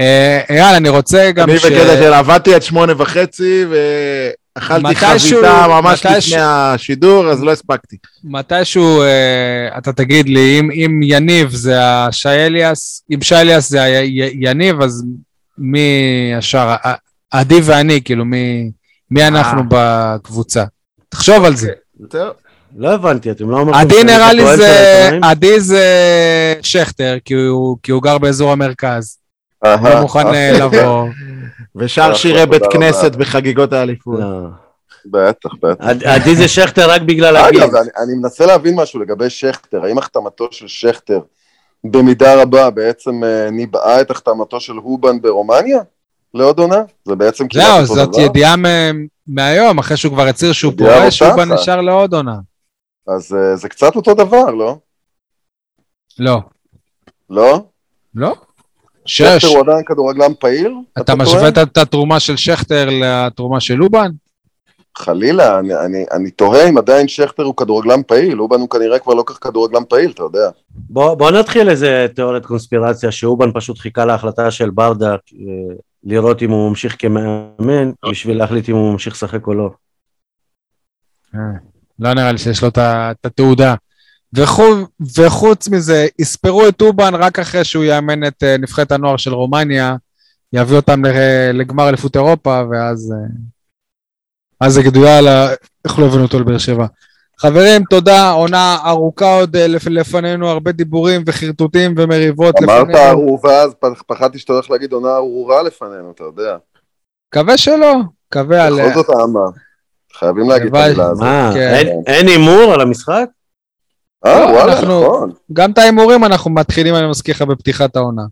אה, אייל, אני רוצה גם אני ש... בקטע של עבדתי עד שמונה וחצי, ואכלתי חביתה ממש לפני השידור, אז לא הספקתי. מתישהו אה, אתה תגיד לי, אם, יניב זה השי אליאס, אם שי אליאס זה יניב, אז מי השאר? עדי ואני, כאילו, מי, מי אנחנו בקבוצה? תחשוב על זה. טוב. לא הבנתי, אתם לא אומרים... עדי נראה לי זה? עדי זה שכטר, כי הוא, כי הוא גר באזור המרכז. לא מוכן אה, אוקיי. לבוא. ושר שירי בית תודה רבה. כנסת בחגיגות האליפות. לא. בטח, בטח. עד- עדי זה שכטר רק בגלל הגיל. אגב, אני, מנסה להבין משהו לגבי שכטר. האם החתמתו של שכטר במידה רבה בעצם אה, ניבאה את החתמתו של הובן ברומניה? לעוד עונה? זה בעצם כמעט זהו, אותו זאת דבר? ידיעה מ- מהיום, אחרי שהוא כבר הצהיר שהוא ידיעה פורש, רותחת. נשאר לעוד עונה. אז אה, זה קצת אותו דבר, לא? לא. לא? לא? שכטר שש. הוא עדיין כדורגלן פעיל? אתה טוען? משווה את- את התרומה של שכטר לתרומה של לובן? חלילה, אני, אני, אני תוהה אם עדיין שכטר הוא כדורגלן פעיל, אובן הוא כנראה כבר לא כך כדורגלן פעיל, אתה יודע. בוא, בוא נתחיל איזה תיאוריית קונספירציה שאובן פשוט חיכה להחלטה של ברדה אה, לראות אם הוא ממשיך כמאמן בשביל להחליט אם הוא ממשיך לשחק או לא. לא נראה לי שיש לו את התעודה. וחו- וחוץ מזה, יספרו את אובן רק אחרי שהוא יאמן את אה, נבחרת הנוער של רומניה, יביא אותם לגמר אליפות אירופה, ואז... אה, אז יגידו, יאללה, איך לא הבאנו אותו לבאר שבע. חברים, תודה, עונה ארוכה עוד אה, לפ- לפנינו, הרבה דיבורים וחרטוטים ומריבות אמרת לפנינו. אהובה, אז פ- פחדתי שאתה הולך להגיד עונה ארורה לפנינו, אתה יודע. מקווה שלא, מקווה על... בכל זאת האמה. חייבים להגיד את. המילה הזאת. מה, כן. אין- הימור על המשחק? אה, לא, וואלה, אנחנו- נכון. גם את ההימורים אנחנו מתחילים, אני מזכיר לך, בפתיחת העונה.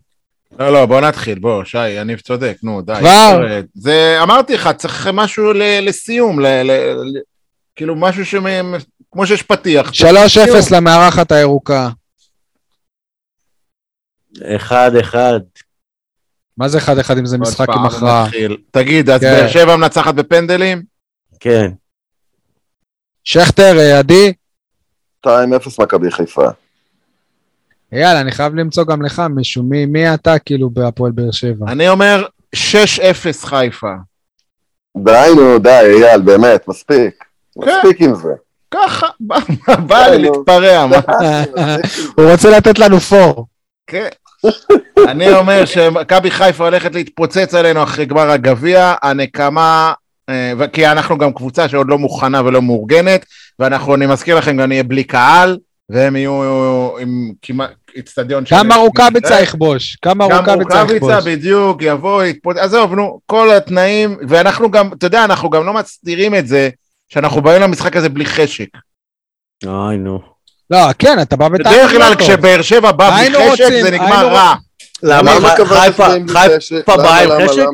לא, לא, בוא נתחיל, בוא, שי, יניב צודק, נו, די. כבר? זה, אמרתי לך, צריך משהו ל, לסיום, ל, ל, ל, כאילו משהו ש... כמו שיש פתיח. 3-0 למארחת הירוקה. אחד אחד. מה זה 1-1 אם זה משחק עם הכרעה? תגיד, אז כן. באר שבע מנצחת בפנדלים? כן. שכטר, אה, עדי? 2-0 מכבי חיפה. יאללה, אני חייב למצוא גם לך מישהו. מי, מי אתה כאילו בהפועל באר שבע? אני אומר 6-0 חיפה. די נו, די, אייל, באמת, מספיק. כן. מספיק עם זה. ככה, בא- בא לי. להתפרע? הוא רוצה לתת לנו פור. כן. אני אומר שמכבי חיפה הולכת להתפוצץ עלינו אחרי גמר הגביע, הנקמה, כי אנחנו גם קבוצה שעוד לא מוכנה ולא מאורגנת, ואנחנו, אני מזכיר לכם, גם נהיה בלי קהל, והם יהיו עם כמעט אצטדיון של... כמה רוקאביצה יכבוש? כמה גם רוקאביצה יכבוש? רוקאביצה בדיוק, יבוא, יתפוצץ, עזוב, נו, כל התנאים, ואנחנו גם, אתה יודע, אנחנו גם לא מסתירים את זה, שאנחנו באים למשחק הזה בלי חשק. אוי נו. לא, כן, אתה בא בטעם. בדרך כלל לא. כשבאר שבע בא בלי חשק, זה נגמר רע. למה חיפה? באה עם חשק?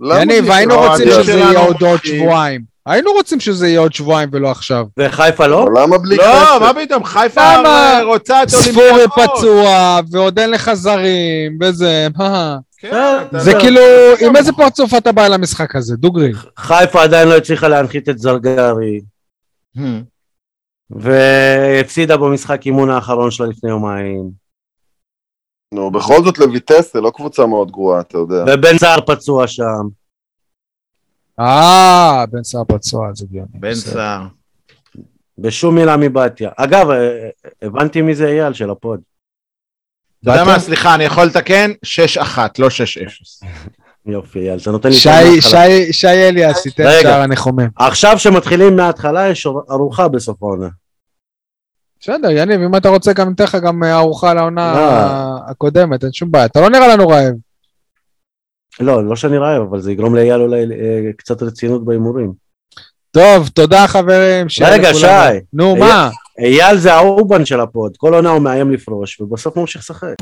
למה יניב, היינו חשק? רוצים שזה יהיה עוד עוד. שבועיים. היינו רוצים שזה יהיה עוד שבועיים ולא עכשיו. וחיפה לא? למה בלי לא, חשק? מה פתאום, חיפה למה? רוצה את ספורי אולימפיאקוס. פצוע, ועוד אין לך זרים, וזה, מה? כן, זה לא- כאילו, עם איזה פרצוף אתה בא למשחק הזה, דוגרי? חיפה עדיין לא הצליחה להנחית את זרגרי, Hmm. והפסידה במשחק אימון האחרון שלה לפני יומיים. נו, בכל זאת לויטס זה לא קבוצה מאוד גרועה, אתה יודע. ובן סער פצוע שם. אה, בן סער פצוע, זה הגיוני. בן. סער. בשום מילה מבתיה. אגב, אה, הבנתי מי זה אייל של הפוד. אתה יודע? מה, סליחה, אני יכול לתקן? 6-1, לא 6-0. יופי, אייל, אתה נותן לי... שי. שי, שי אליאס, תיתן רגע. שער הניחומים. עכשיו שמתחילים מההתחלה, יש ארוחה בסוף העונה. בסדר, יניב, אם אתה רוצה גם ניתן לך גם אה, ארוחה לעונה. הקודמת, אין שום בעיה. אתה לא נראה לנו רעב. לא, לא שאני רעב, אבל זה יגרום לאייל אולי אה, קצת רצינות בהימורים. טוב, תודה חברים. רגע, שי. נו, מה? אייל זה האובן של הפוד, כל עונה הוא מאיים לפרוש, ובסוף ממשיך לשחק.